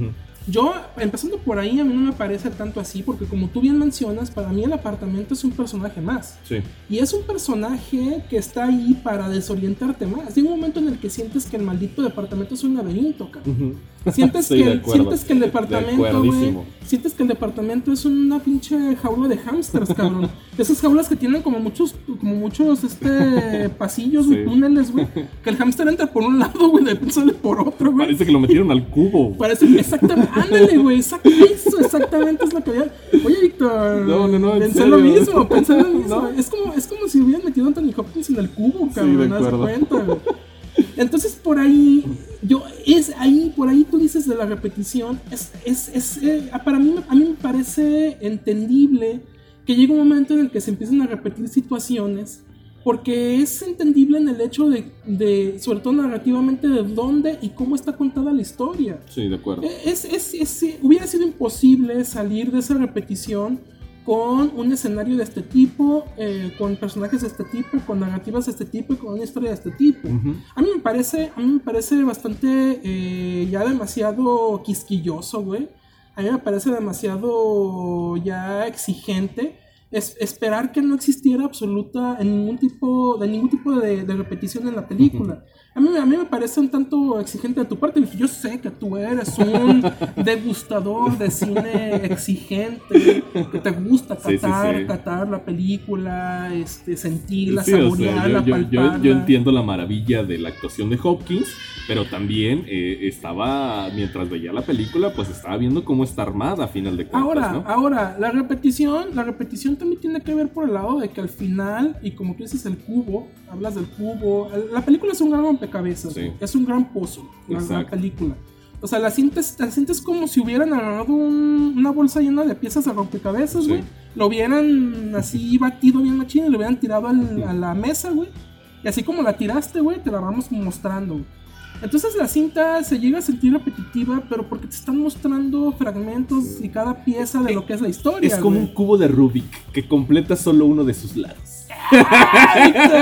Yo, empezando por ahí, a mí no me parece tanto así, porque como tú bien mencionas, para mí el apartamento es un personaje más. Sí. Y es un personaje que está ahí para desorientarte más. Llega un momento en el que sientes que el maldito departamento es un laberinto, cabrón. Sí, de que, sientes que el De departamento, güey, acuerdísimo. sientes que el departamento es una pinche jaula de hamsters, cabrón. Esas jaulas que tienen como muchos, como muchos este pasillos, Sí. túneles, güey. Que el hámster entra por un lado, güey, de repente sale por otro, güey. Parece que lo metieron al cubo. Parece exactamente, ándale, güey, exacto, eso exactamente es lo que había. Oye, Víctor, No, no, no, en pensé lo mismo, pensé lo mismo. No. Es como, es como si hubieran metido a Anthony Hopkins en el cubo, cabrón, de haz de cuenta, güey. Entonces por ahí, yo, es ahí, por ahí tú dices de la repetición, es, es, es, eh, para mí, a mí me parece entendible que llega un momento en el que se empiezan a repetir situaciones, porque es entendible en el hecho de, de sobre todo narrativamente, de dónde y cómo está contada la historia. Sí, de acuerdo. Es, es- es- hubiera sido imposible salir de esa repetición con un escenario de este tipo, eh, con personajes de este tipo, con narrativas de este tipo y con una historia de este tipo. A mí me parece, a mí me parece bastante eh, ya demasiado quisquilloso, güey. A mí me parece demasiado ya exigente. Es, esperar que no existiera absoluta en ningún tipo de ningún tipo de, de repetición en la película. A mí, a mí me parece un tanto exigente de tu parte. Yo sé que tú eres un degustador de cine exigente, que te gusta Sí, sí, catar, sí. catar la película, este, sentirla, Sí, o sea, saborearla, yo, yo- yo- palparla. yo entiendo la maravilla de la actuación de Hopkins, pero también eh, estaba, mientras veía la película, pues estaba viendo cómo está armada a final de cuentas, Ahora, ¿no? ahora, la repetición, la repetición también tiene que ver por el lado de que al final, y como tú dices, el cubo, hablas del cubo, la película es un gran rompecabezas, Sí. es un gran pozo, la, la Exacto. película. película. O sea, la sientes, la sientes como si hubieran agarrado un- una bolsa llena de piezas de rompecabezas, Sí. güey. Lo hubieran así batido bien machín y lo hubieran tirado al- a la mesa, güey. Y así como la tiraste, güey, te la vamos mostrando. Entonces la cinta se llega a sentir repetitiva, pero porque te están mostrando fragmentos y cada pieza de lo que es la historia. Es como un cubo de Rubik que completa solo uno de sus lados. Esas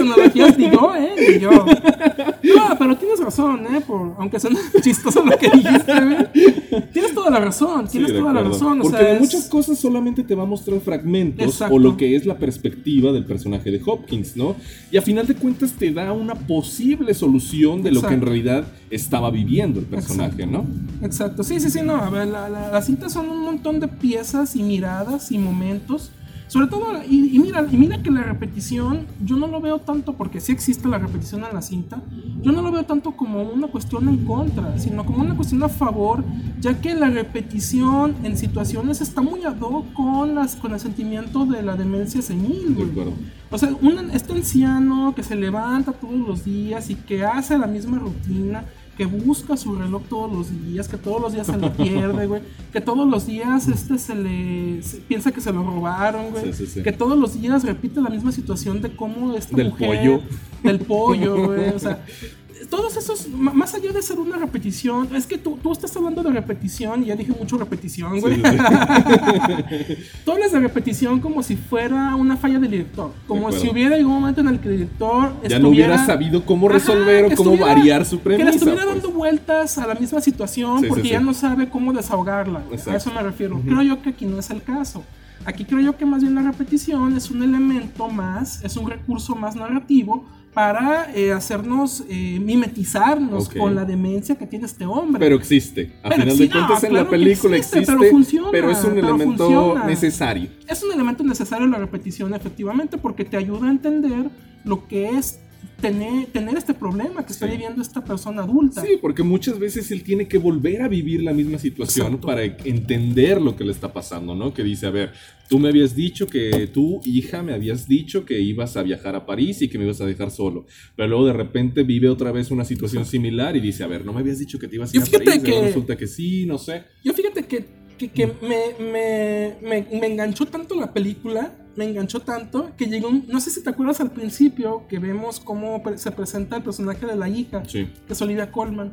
analogías ni yo, ¿eh? Ni yo. No, pero tienes razón, ¿eh? Por, aunque suene chistoso lo que dijiste, güey. Tienes toda la razón, tienes Sí, toda la razón. O Porque sea, es- muchas cosas solamente te va a mostrar fragmentos Exacto. o lo que es la perspectiva del personaje de Hopkins, ¿no? Y a final de cuentas te da una posible solución de lo que en realidad estaba viviendo el personaje, ¿no? Exacto, sí, sí, sí, no, a ver, la, la, las cintas son un montón de piezas y miradas y momentos. Sobre todo, y, y mira, y mira que la repetición, yo no lo veo tanto, porque sí existe la repetición en la cinta, yo no lo veo tanto como una cuestión en contra, sino como una cuestión a favor, ya que la repetición en situaciones está muy ad hoc con, las, con el sentimiento de la demencia senil, De acuerdo. O sea, un, este anciano que se levanta todos los días y que hace la misma rutina, que busca su reloj todos los días, que todos los días se le pierde, güey, que todos los días este se le se- piensa que se lo robaron, güey, Sí, sí, sí. que todos los días repite la misma situación de cómo esta Del mujer pollo. del pollo, güey, o sea, todos esos, más allá de ser una repetición, es que tú, tú estás hablando de repetición y ya dije mucho repetición, güey. Sí, sí, Tú hablas de repetición como si fuera una falla del director. Como si hubiera algún momento en el que el director Ya no hubiera sabido cómo resolver o que cómo estuviera- variar su Que le premisa. estuviera pues. dando vueltas a la misma situación Sí, porque ya no sabe cómo desahogarla. A Exacto. eso me refiero. Creo yo que aquí no es el caso. Aquí creo yo que más bien la repetición es un elemento más, es un recurso más narrativo para eh, hacernos eh, mimetizarnos con la demencia que tiene este hombre. Pero existe. A Pero final sí, de no, cuentas en claro la película existe, existe, pero funciona, pero es un pero elemento funciona. necesario. Es un elemento necesario la repetición, efectivamente, porque te ayuda a entender lo que es tener, tener este problema que está Sí. viviendo esta persona adulta. Sí, porque muchas veces él tiene que volver a vivir la misma situación Exacto. para entender lo que le está pasando, ¿no? Que dice, a ver, tú me habías dicho que tú, hija, me habías dicho que ibas a viajar a París y que me ibas a dejar solo. Pero luego de repente vive otra vez una situación similar y dice, a ver, no me habías dicho que te ibas a ir a París. que- resulta que sí, no sé. Yo fíjate que, que, que me, me, me, me enganchó tanto la película, me enganchó tanto, que llegó un... No sé si te acuerdas al principio que vemos cómo se presenta el personaje de la hija, Sí. que es Olivia Colman.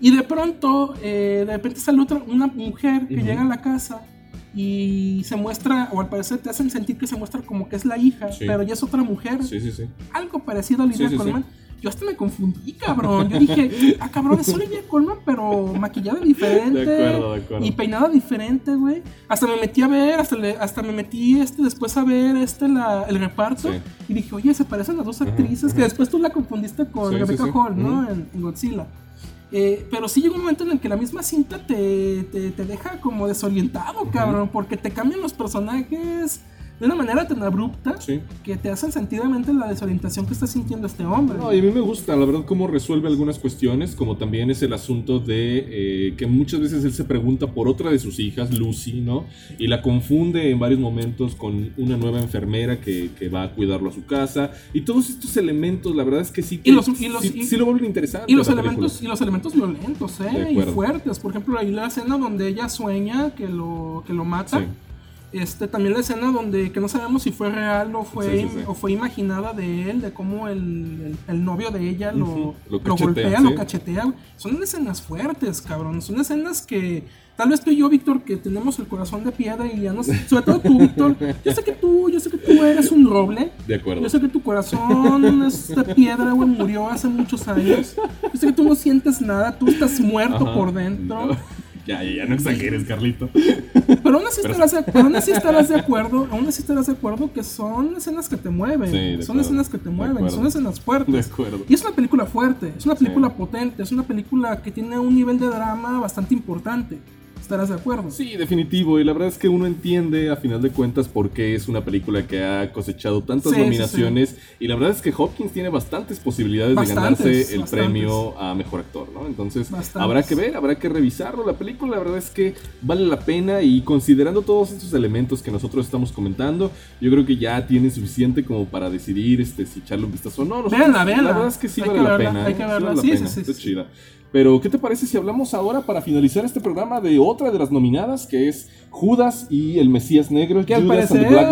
Y de pronto, eh, de repente sale otra, una mujer que llega a la casa y se muestra, o al parecer te hacen sentir que se muestra como que es la hija, Sí. pero ya es otra mujer. Sí, sí, sí. Algo parecido a Olivia. Colman. Yo hasta me confundí, cabrón. Yo dije, ah, cabrón, es Olivia Colman, pero maquillada diferente. De acuerdo, de acuerdo. Y peinada diferente, güey. Hasta me metí a ver, hasta, le- hasta me metí este, después a ver este, la, el reparto. Sí. Y dije, oye, se parecen las dos actrices, que después tú la confundiste con Sí, Rebecca sí. Hall, ¿no? En Godzilla. Eh, pero sí llega un momento en el que la misma cinta te, te, te deja como desorientado, cabrón, porque te cambian los personajes de una manera tan abrupta Sí. que te hacen sentir realmente la desorientación que está sintiendo este hombre. No, y a mí me gusta, la verdad, cómo resuelve algunas cuestiones, como también es el asunto de eh, que muchas veces él se pregunta por otra de sus hijas, Lucy, ¿no? Y la confunde en varios momentos con una nueva enfermera que, que va a cuidarlo a su casa. Y todos estos elementos, la verdad es que sí, Y los- y los- sí, y- sí lo vuelven interesante. Y los película. elementos, y los elementos violentos, eh, y fuertes. Por ejemplo, hay la escena donde ella sueña que lo, que lo mata. Sí. Este, también la escena donde que no sabemos si fue real o fue, Sí, sí, sí. o fue imaginada de él, de cómo el, el- el novio de ella lo, lo lo cachetea, golpea, lo cachetea. Son escenas fuertes, cabrón. Son escenas que tal vez tú y yo, Víctor, que tenemos el corazón de piedra y ya no sé, sobre todo tú, Víctor. Yo sé que tú, yo sé que tú eres un roble. De acuerdo. Yo sé que tu corazón es de piedra, güey, murió hace muchos años. Yo sé que tú no sientes nada, tú estás muerto Ajá. por dentro. No. Ya, ya, ya no exageres, Carlito. Pero aún así, Pero- estarás de, aún así estarás de acuerdo, aún así estarás de acuerdo que son escenas que te mueven, Sí, son acuerdo, escenas que te mueven, son escenas fuertes. De acuerdo. Y es una película fuerte, es una película Sí. potente, es una película que tiene un nivel de drama bastante importante. ¿Estarás de acuerdo? Sí, definitivo. Y la verdad es que uno entiende a final de cuentas por qué es una película que ha cosechado tantas Sí, sí, nominaciones. Y la verdad es que Hopkins tiene bastantes posibilidades Bastantes, de ganarse el bastantes. premio a mejor actor, ¿no? Entonces Bastantes. habrá que ver, habrá que revisarlo. La película, la verdad es que vale la pena. Y considerando todos estos elementos que nosotros estamos comentando, yo creo que ya tiene suficiente como para decidir este, si echarle un vistazo o no. Nosotros- Véanla, véanla. La verdad es que sí vale la pena. hay ¿eh? que Sí verla. Sí, sí, sí, está chida. Pero, ¿qué te parece si hablamos ahora para finalizar este programa de otra de las nominadas, que es Judas y el Mesías Negro, Que al, parecer, Black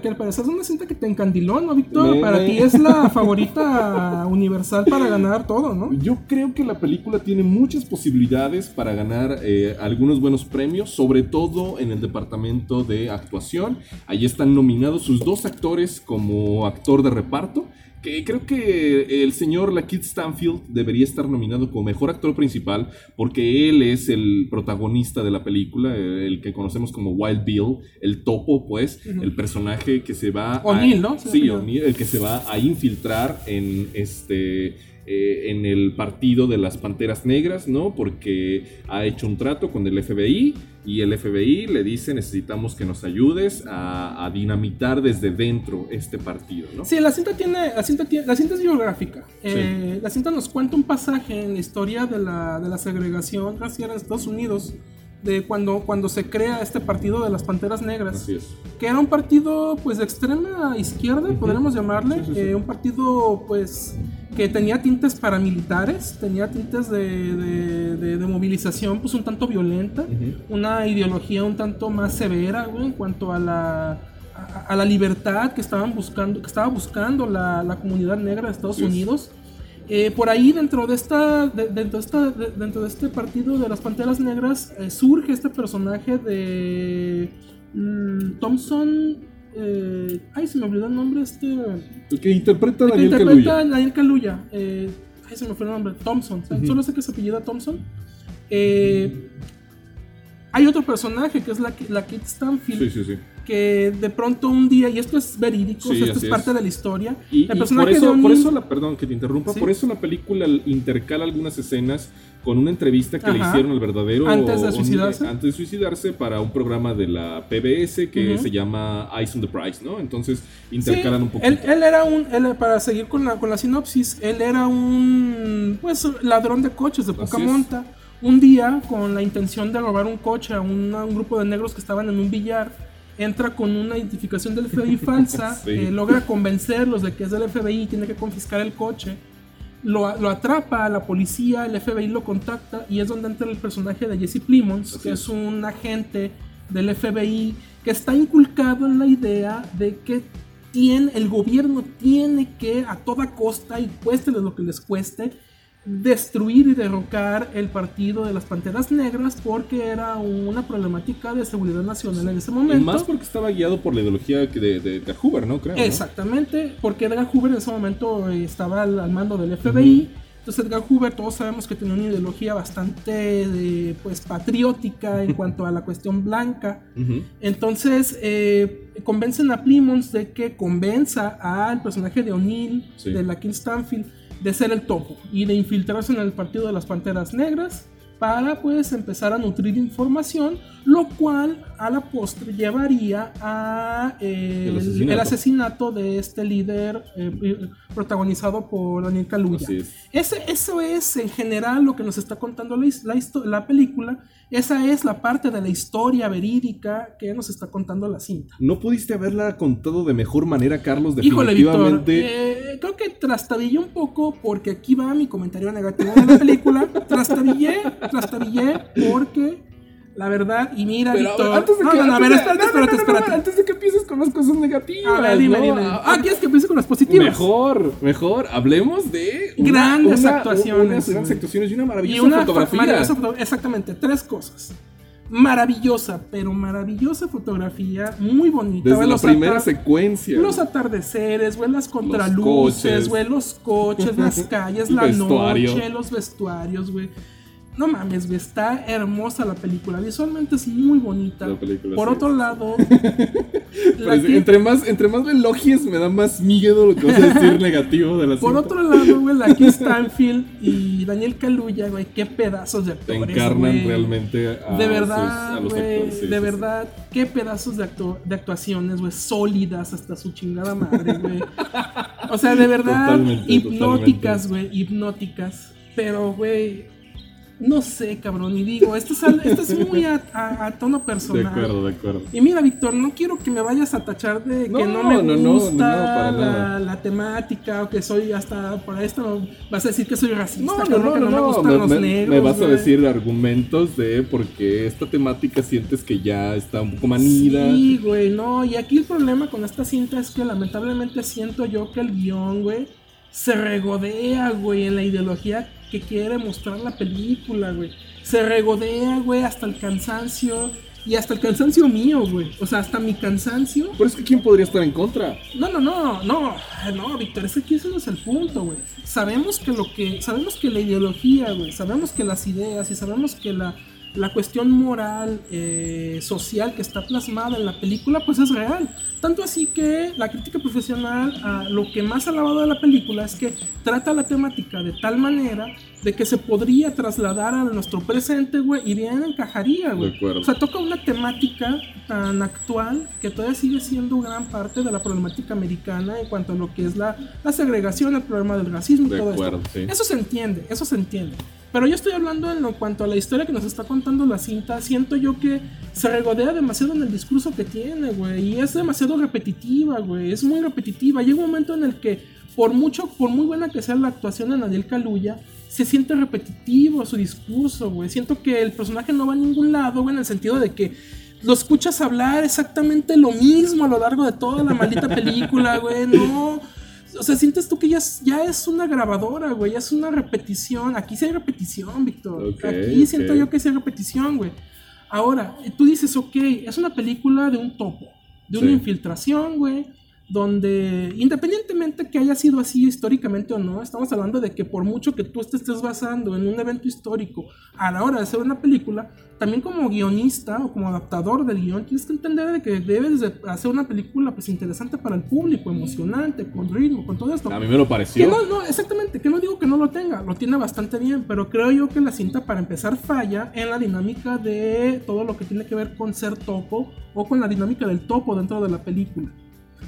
que, al, es una cinta que te encandiló, ¿no, Víctor? Me- Para ti es la favorita universal para ganar todo, ¿no? Yo creo que la película tiene muchas posibilidades para ganar eh, algunos buenos premios, sobre todo en el departamento de actuación. Ahí están nominados sus dos actores como actor de reparto. Que creo que el señor Lakeith Stanfield debería estar nominado como mejor actor principal porque él es el protagonista de la película, eh, el que conocemos como Wild Bill, el topo, pues, el personaje que se va a- O'Neill, ¿no? Sí, Sí, O'Neill, el que se va a infiltrar en este eh, en el partido de las Panteras Negras, ¿no? Porque ha hecho un trato con el FBI y el FBI le dice necesitamos que nos ayudes a, a dinamitar desde dentro este partido, ¿no? Sí, la cinta tiene, la cinta tiene, la cinta es biográfica. Eh, La cinta nos cuenta un pasaje en la historia de la, de la segregación racial en Estados Unidos, de cuando, cuando se crea este partido de las Panteras Negras, Así es. que era un partido pues de extrema izquierda, podríamos llamarle, Sí, sí, sí. eh, un partido pues que tenía tintes paramilitares, tenía tintes de, de- de- de movilización pues un tanto violenta, una ideología un tanto más severa, güey, en cuanto a la a, a la libertad que estaban buscando, que estaba buscando la, la comunidad negra de Estados. Unidos. Eh, por ahí dentro de esta, de- dentro de esta, de- dentro de este partido de las Panteras Negras eh, surge este personaje de mm, Thompson. Ay, se me olvidó el nombre este. El que interpreta a El que Daniel interpreta a. Daniel Kaluuya. eh, ay, se me fue el nombre. Thompson. Solo sé que se apellida Thompson. Eh, hay otro personaje que es la, la Kate Stanfield. Sí, sí, sí. Que de pronto un día, y esto es verídico, Sí, esto es parte es. de la historia. Y, el y por personaje de eso, por O'Neill- eso la, perdón que te interrumpa, por eso la película intercala algunas escenas con una entrevista que le Ajá. hicieron al verdadero Antes de suicidarse. antes de suicidarse para un programa de la PBS que Ujú. se llama Eyes on the Prize, ¿no? Entonces intercalan Sí, un poquito. Él, él era un, él, para seguir con la, con la sinopsis, él era un pues ladrón de coches de poca monta. Un día, con la intención de robar un coche a una- un grupo de negros que estaban en un billar, entra con una identificación del FBI falsa, Sí. eh, logra convencerlos de que es del FBI y tiene que confiscar el coche. Lo, lo atrapa a la policía, el FBI lo contacta y es donde entra el personaje de Jesse Plimons, Así que es. es un agente del FBI que está inculcado en la idea de que tiene, el gobierno tiene que a toda costa y cueste lo que les cueste destruir y derrocar el partido de las Panteras Negras porque era una problemática de seguridad nacional en ese Y momento. más porque estaba guiado por la ideología de, de Edgar Hoover, ¿no? Creo. ¿no? Exactamente, porque Edgar Hoover en ese momento eh, estaba al, al mando del FBI. Entonces Edgar Hoover todos sabemos que tenía una ideología bastante pues patriótica en cuanto a la cuestión blanca. Entonces eh, convencen a Plymouth de que convenza al personaje de O'Neill, Sí. de la King Stanfield, de ser el topo y de infiltrarse en el partido de las Panteras Negras para pues empezar a nutrir información, lo cual a la postre llevaría a eh, El asesinato. el asesinato de este líder eh, eh, protagonizado por Daniel Kaluuya. Es. Ese, eso es en general lo que nos está contando la, la la película. Esa es la parte de la historia verídica que nos está contando la cinta. ¿No pudiste haberla contado de mejor manera, Carlos? Híjole, Víctor, Definitivamente. eh, creo que trastabillé un poco porque aquí va mi comentario negativo de la película. trastabillé, trastabillé porque la verdad, y mira, Pero, Víctor. antes de que- no, no, a ver, antes de- espérate, espérate, espérate. Antes que empieces con las cosas negativas. A ver, dime, dime. Ah, Ah, ¿quieres que empiece con las positivas? Mejor, mejor. Hablemos de Grandes una- actuaciones, Unas grandes actuaciones y una Y maravillosa una fotografía. maravillosa exactamente, tres cosas. Maravillosa, pero maravillosa fotografía, muy bonita. Desde la primera secuencia. Los atardeceres, güey, las contraluces, güey, los coches, las calles, la Vestuario. noche, los vestuarios, güey. No mames, güey, está hermosa la película. Visualmente es muy bonita. La película, Por sí. otro lado, la que- entre, más, entre más me elogies, me da más miedo lo que vas a decir negativo de la por cinta. otro lado, güey, la Keith Stanfield y Daniel Kaluuya, güey, qué pedazos de Te actores. encarnan güey. realmente a, de sus- verdad, a los güey, actores. sí, de sí. verdad, qué pedazos de, actu- de actuaciones, güey, sólidas hasta su chingada madre, güey. O sea, de verdad, Totalmente, hipnóticas, güey, hipnóticas. Pero, güey, no sé, cabrón, y digo, esto es, al- esto es muy a, a- a tono De personal. acuerdo, de acuerdo. Y mira, Víctor, no quiero que me vayas a tachar de que No, me no, gusta no, para la, temática o que soy hasta por esto vas a decir que soy racista, No, no, cabrón, no, que no, me gustan me, los me- negros. me vas a decir argumentos de por qué esta temática sientes que ya está un poco manida. Sí, güey, no. Y aquí el problema con esta cinta es que lamentablemente siento yo que el guion, güey, se regodea, güey, en la ideología que quiere mostrar la película, güey. Se regodea, güey, hasta el cansancio. Y hasta el cansancio mío, güey. O sea, hasta mi cansancio. Pero es que ¿quién podría estar en contra? No, no, no, no, no, Víctor, es que aquí ese no es el punto, güey. Sabemos que lo que, sabemos que la ideología, güey, sabemos que las ideas y sabemos que la, la cuestión moral, eh, social que está plasmada en la película, pues es real. Tanto así que la crítica profesional, ah, lo que más ha alabado de la película es que trata la temática de tal manera de que se podría trasladar a nuestro presente, güey, y bien encajaría, güey. O sea, toca una temática tan actual que todavía sigue siendo gran parte de la problemática americana en cuanto a lo que es la, la segregación, el problema del racismo y De todo acuerdo, esto. sí. Eso se entiende, eso se entiende. Pero yo estoy hablando en lo cuanto a la historia que nos está contando la cinta. Siento yo que se regodea demasiado en el discurso que tiene, güey. Y es demasiado repetitiva, güey. Es muy repetitiva. Llega un momento en el que, por mucho, por muy buena que sea la actuación de Nadel Kaluuya, se siente repetitivo su discurso, güey. Siento que el personaje no va a ningún lado, güey, en el sentido de que lo escuchas hablar exactamente lo mismo a lo largo de toda la maldita película, güey. No. O sea, sientes tú que ya es, ya es una grabadora, güey. Ya es una repetición. Aquí sí hay repetición, Víctor. Aquí siento yo que sí hay repetición, güey. Ahora, tú dices, ok, es una película de un topo, de una Sí. infiltración, güey, donde independientemente que haya sido así históricamente o no, estamos hablando de que por mucho que tú te estés basando en un evento histórico a la hora de hacer una película, también como guionista o como adaptador del guion, tienes que entender de que debes de hacer una película pues interesante para el público, emocionante, con ritmo, con todo esto. A mí me lo Que pareció. no, no, exactamente, que no digo que no lo tenga, lo tiene bastante bien, pero creo yo que la cinta para empezar falla en la dinámica de todo lo que tiene que ver con ser topo o con la dinámica del topo dentro de la película.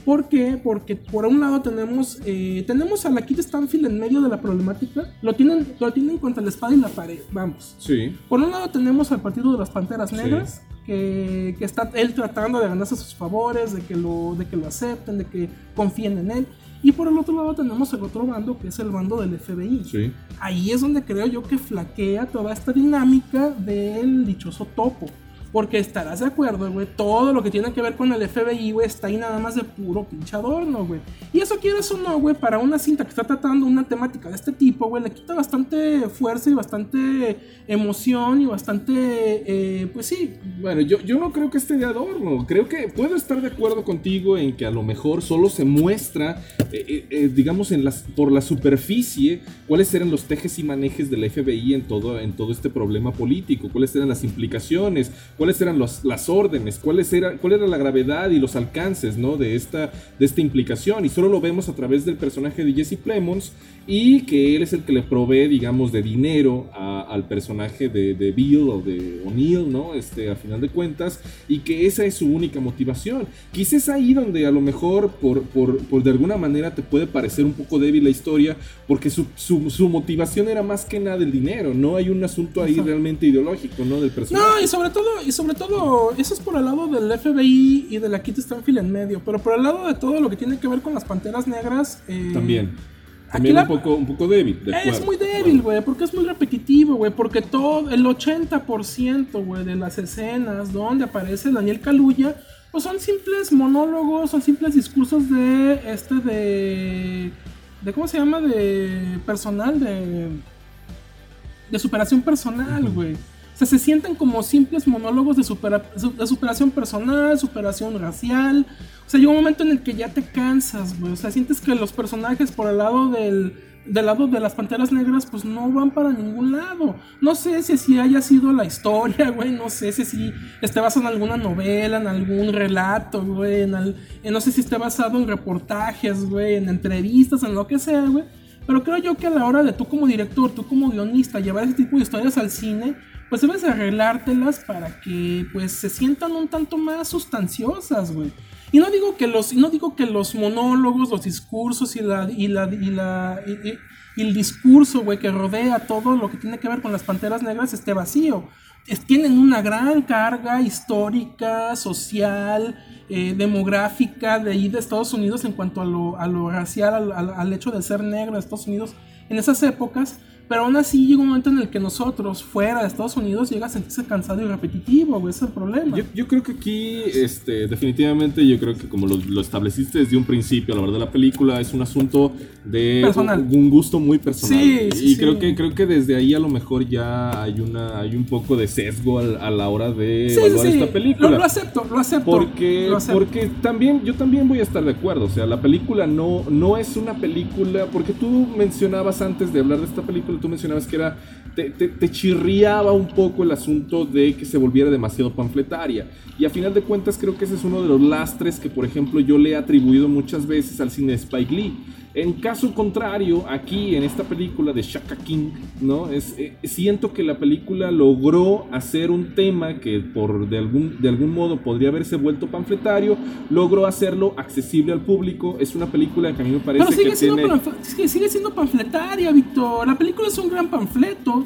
¿Por qué? Porque por un lado tenemos, eh, tenemos a la Kid Stanfield en medio de la problemática, lo tienen, lo tienen contra la espada y la pared, vamos. Sí. Por un lado tenemos al partido de las Panteras Negras, que, que está él tratando de ganarse sus favores, de que, lo, de que lo acepten, de que confíen en él. Y por el otro lado tenemos el otro bando, que es el bando del FBI. Sí. Ahí es donde creo yo que flaquea toda esta dinámica del dichoso topo. Porque estarás de acuerdo, güey. Todo lo que tiene que ver con el FBI, güey, está ahí nada más de puro pinche adorno, güey. Y eso quieres o no, güey, para una cinta que está tratando una temática de este tipo, güey, le quita bastante fuerza y bastante emoción y bastante, eh, pues sí. Bueno, yo, yo no creo que esté de adorno. Creo que puedo estar de acuerdo contigo en que a lo mejor solo se muestra, eh, eh, digamos, en las, por la superficie, cuáles eran los tejes y manejes del FBI en todo, en todo este problema político, cuáles eran las implicaciones, cuáles eran los- las órdenes, cuáles era, cuál era la gravedad y los alcances ¿no? de, esta, de esta implicación. Y solo lo vemos a través del personaje de Jesse Plemons y que él es el que le provee, digamos, de dinero a- al personaje de, de Bill o de O'Neill, ¿no? Este, a final de cuentas, y que esa es su única motivación. Quizás ahí donde a lo mejor, por, por, por de alguna manera, te puede parecer un poco débil la historia, porque su, su, su motivación era más que nada el dinero, no hay un asunto ahí realmente ideológico, ¿no? Del personaje. No, y sobre todo, y sobre todo, eso es por el lado del FBI y de la Kit Stanfield en medio. Pero por el lado de todo lo que tiene que ver con las panteras negras. eh, También. También la- un, poco, un poco débil. de Es muy débil, güey, porque es muy repetitivo, güey, porque todo, el 80%, güey, de las escenas donde aparece Daniel Kaluuya, pues son simples monólogos, son simples discursos de, este, de, de, ¿cómo se llama? De personal, de, de superación personal, güey. O sea, se sienten como simples monólogos de, supera- de superación personal, superación racial. O sea, llega un momento en el que ya te cansas, güey. O sea, sientes que los personajes por el lado del, del lado de las panteras negras, pues no van para ningún lado. No sé si así haya sido la historia, güey. No sé si así esté basado en alguna novela, en algún relato, güey. En al- no sé si esté basado en reportajes, güey, en entrevistas, en lo que sea, güey. Pero creo yo que a la hora de tú como director, tú como guionista, llevar ese tipo de historias al cine, pues debes arreglártelas para que pues se sientan un tanto más sustanciosas, güey. Y no digo que los, no digo que los monólogos, los discursos y la, y la, y la, y- el discurso, güey, que rodea todo lo que tiene que ver con las panteras negras esté vacío. Es- tienen una gran carga histórica, social, eh, demográfica de ahí de Estados Unidos en cuanto a lo, a lo racial, al, al- al hecho de ser negro de Estados Unidos en esas épocas. Pero aún así llega un momento en el que nosotros, fuera de Estados Unidos, llega a sentirse cansado y repetitivo, güey. Ese es el problema. Yo, yo creo que aquí, este, definitivamente, yo creo que como lo, lo estableciste desde un principio, a la verdad, la película es un asunto de Personal. Un, un gusto muy personal. Sí, sí, y sí. creo que creo que desde ahí a lo mejor ya hay una hay un poco de sesgo al- a, la hora de evaluar esta película. Lo, lo acepto, lo acepto. Porque, lo acepto. porque también, yo también voy a estar de acuerdo. O sea, la película no, no es una película. Porque tú mencionabas antes de hablar de esta película, tú mencionabas que era. Te, chirriaba un poco el asunto de que se volviera demasiado panfletaria. Y a final de cuentas, creo que ese es uno de los lastres que, por ejemplo, yo le he atribuido muchas veces al cine Spike Lee. En caso contrario, aquí en esta película de Shaka King, ¿no? Es, eh, siento que la película logró hacer un tema que por de algún, de algún modo podría haberse vuelto panfletario, logró hacerlo accesible al público. Es una película que a mí me parece Pero sigue que siendo, tiene... panf- sigue, sigue siendo panfletaria, Víctor. La película es un gran panfleto.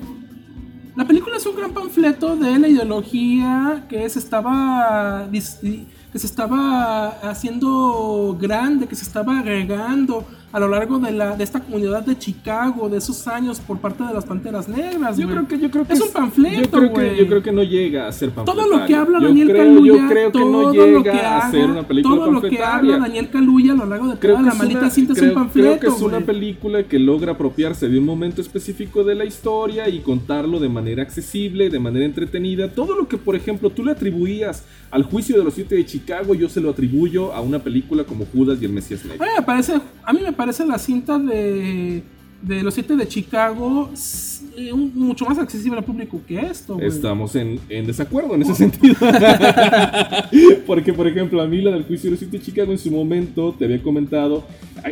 La película es un gran panfleto de la ideología que se estaba que se estaba haciendo grande, que se estaba agregando a lo largo de la de esta comunidad de Chicago de esos años por parte de las Panteras Negras. Yo güey. creo que yo creo que es un panfleto, yo creo que güey. yo creo que no llega a ser panfletario. todo lo que habla Yo Daniel creo- Kaluuya, yo creo que no todo llega lo que a ser una película todo lo que habla Daniel Kaluuya a lo largo de Creo toda la es maldita una- cinta es un panfleto. Creo que es una güey. película que logra apropiarse de un momento específico de la historia y contarlo de manera accesible, de manera entretenida. Todo lo que, por ejemplo, tú le atribuías al juicio de los siete de Chicago, yo se lo atribuyo a una película como Judas y el Mesías Negro. A mí me parece, a mí me parece la cinta de, de los siete de Chicago eh, un- mucho más accesible al público que esto. Estamos en, en desacuerdo en ese sentido. Porque, por ejemplo, a mí la del juicio de los siete de Chicago en su momento te había comentado.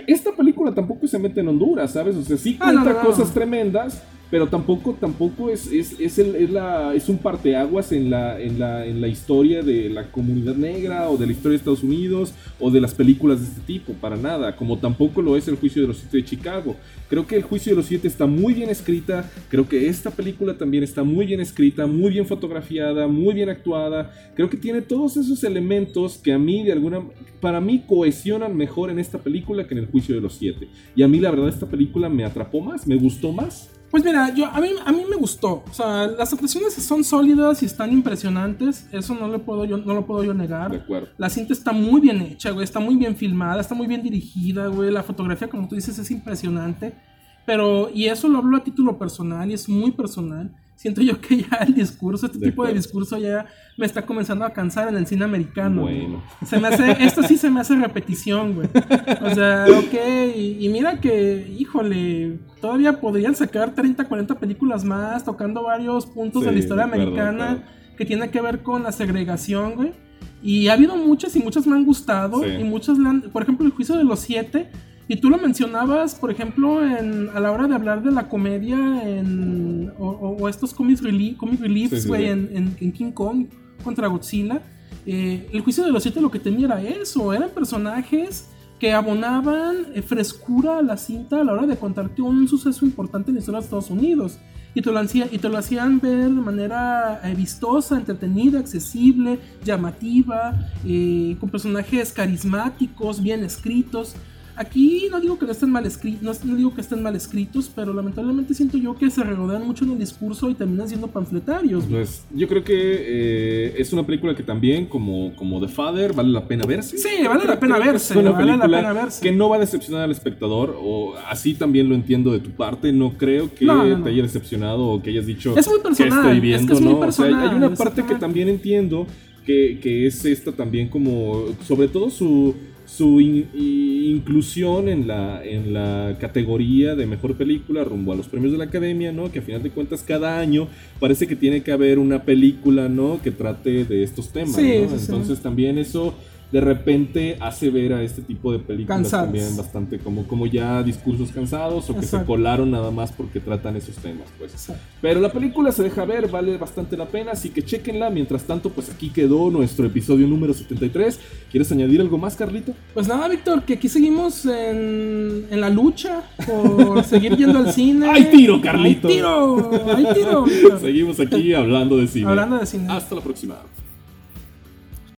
Esta película tampoco se mete en Honduras, ¿sabes? O sea, sí Ah, no, cuenta no, no. cosas tremendas, pero tampoco, tampoco es, es, es, el- es la, es un parteaguas en la, en, la, en la historia de la comunidad negra o de la historia de Estados Unidos o de las películas de este tipo, para nada. Como tampoco lo es el juicio de los siete de Chicago. Creo que el juicio de los siete está muy bien escrita. Creo que esta película también está muy bien escrita, muy bien fotografiada, muy bien actuada. Creo que tiene todos esos elementos que a mí de alguna para mí cohesionan mejor en esta película que en el juicio de los siete. Y a mí la verdad esta película me atrapó más, me gustó más. Pues mira, yo, a, mí, a mí me gustó. O sea, las actuaciones son sólidas y están impresionantes. Eso no, le puedo yo, no lo puedo yo negar. De acuerdo. La cinta está muy bien hecha, güey. Está muy bien filmada, está muy bien dirigida, güey. La fotografía, como tú dices, es impresionante. Pero, y eso lo hablo a título personal y es muy personal. Siento yo que ya el discurso, este De tipo de acuerdo. discurso ya me está comenzando a cansar en el cine americano. Bueno. Se me hace, esto sí se me hace repetición, güey. O sea, ok, y, y mira que, híjole, todavía podrían sacar 30, 40 películas más tocando varios puntos de Sí, la historia de acuerdo, de americana acuerdo. que tiene que ver con la segregación, güey. Y ha habido muchas y muchas me han gustado. Sí. Y muchas, le han- por ejemplo, el juicio de los siete. Y tú lo mencionabas, por ejemplo, en, a la hora de hablar de la comedia en, o, estos comic, relief, comic reliefs, güey, sí. en, en- en King Kong contra Godzilla. Eh, el juicio de los siete lo que tenía era eso, eran personajes que abonaban eh, frescura a la cinta a la hora de contarte un suceso importante en la historia de Estados Unidos. Y te lo, hacía- y te lo hacían ver de manera eh, vistosa, entretenida, accesible, llamativa, eh, con personajes carismáticos, bien escritos. Aquí no digo que no estén mal escritos, no, no digo que estén mal escritos, pero lamentablemente siento yo que se regodean mucho en el discurso y terminan siendo panfletarios. güey. Pues yo creo que eh, es una película que también, como, como The Father, vale la pena verse. Sí, vale la pena que verse, Es una vale la pena verse. que no va a decepcionar al espectador, o así también lo entiendo de tu parte. No creo que No, no, no. te haya decepcionado o que hayas dicho Es muy que personal, estoy es viendo, que es muy sea, hay- personal, una parte que también entiendo que, que es esta también como, sobre todo su su in- inclusión en la, en la categoría de mejor película rumbo a los premios de la academia, ¿no? Que a final de cuentas cada año parece que tiene que haber una película, ¿no? Que trate de estos temas, Sí, ¿no? sí. Entonces también eso de repente hace ver a este tipo de películas también bastante como, como ya discursos cansados o que se Exacto. colaron nada más porque tratan esos temas, pues. Exacto. Pero la película se deja ver, vale bastante la pena, así que chequenla. Mientras tanto, pues aquí quedó nuestro episodio número 73. ¿Quieres añadir algo más, Carlito? Pues nada, Víctor, que aquí seguimos en, en la lucha por seguir yendo al cine. ¡Hay tiro, Carlito! ¡Hay tiro! ¡Hay tiro! Víctor! Seguimos aquí hablando de cine. Hablando de cine. Hasta la próxima.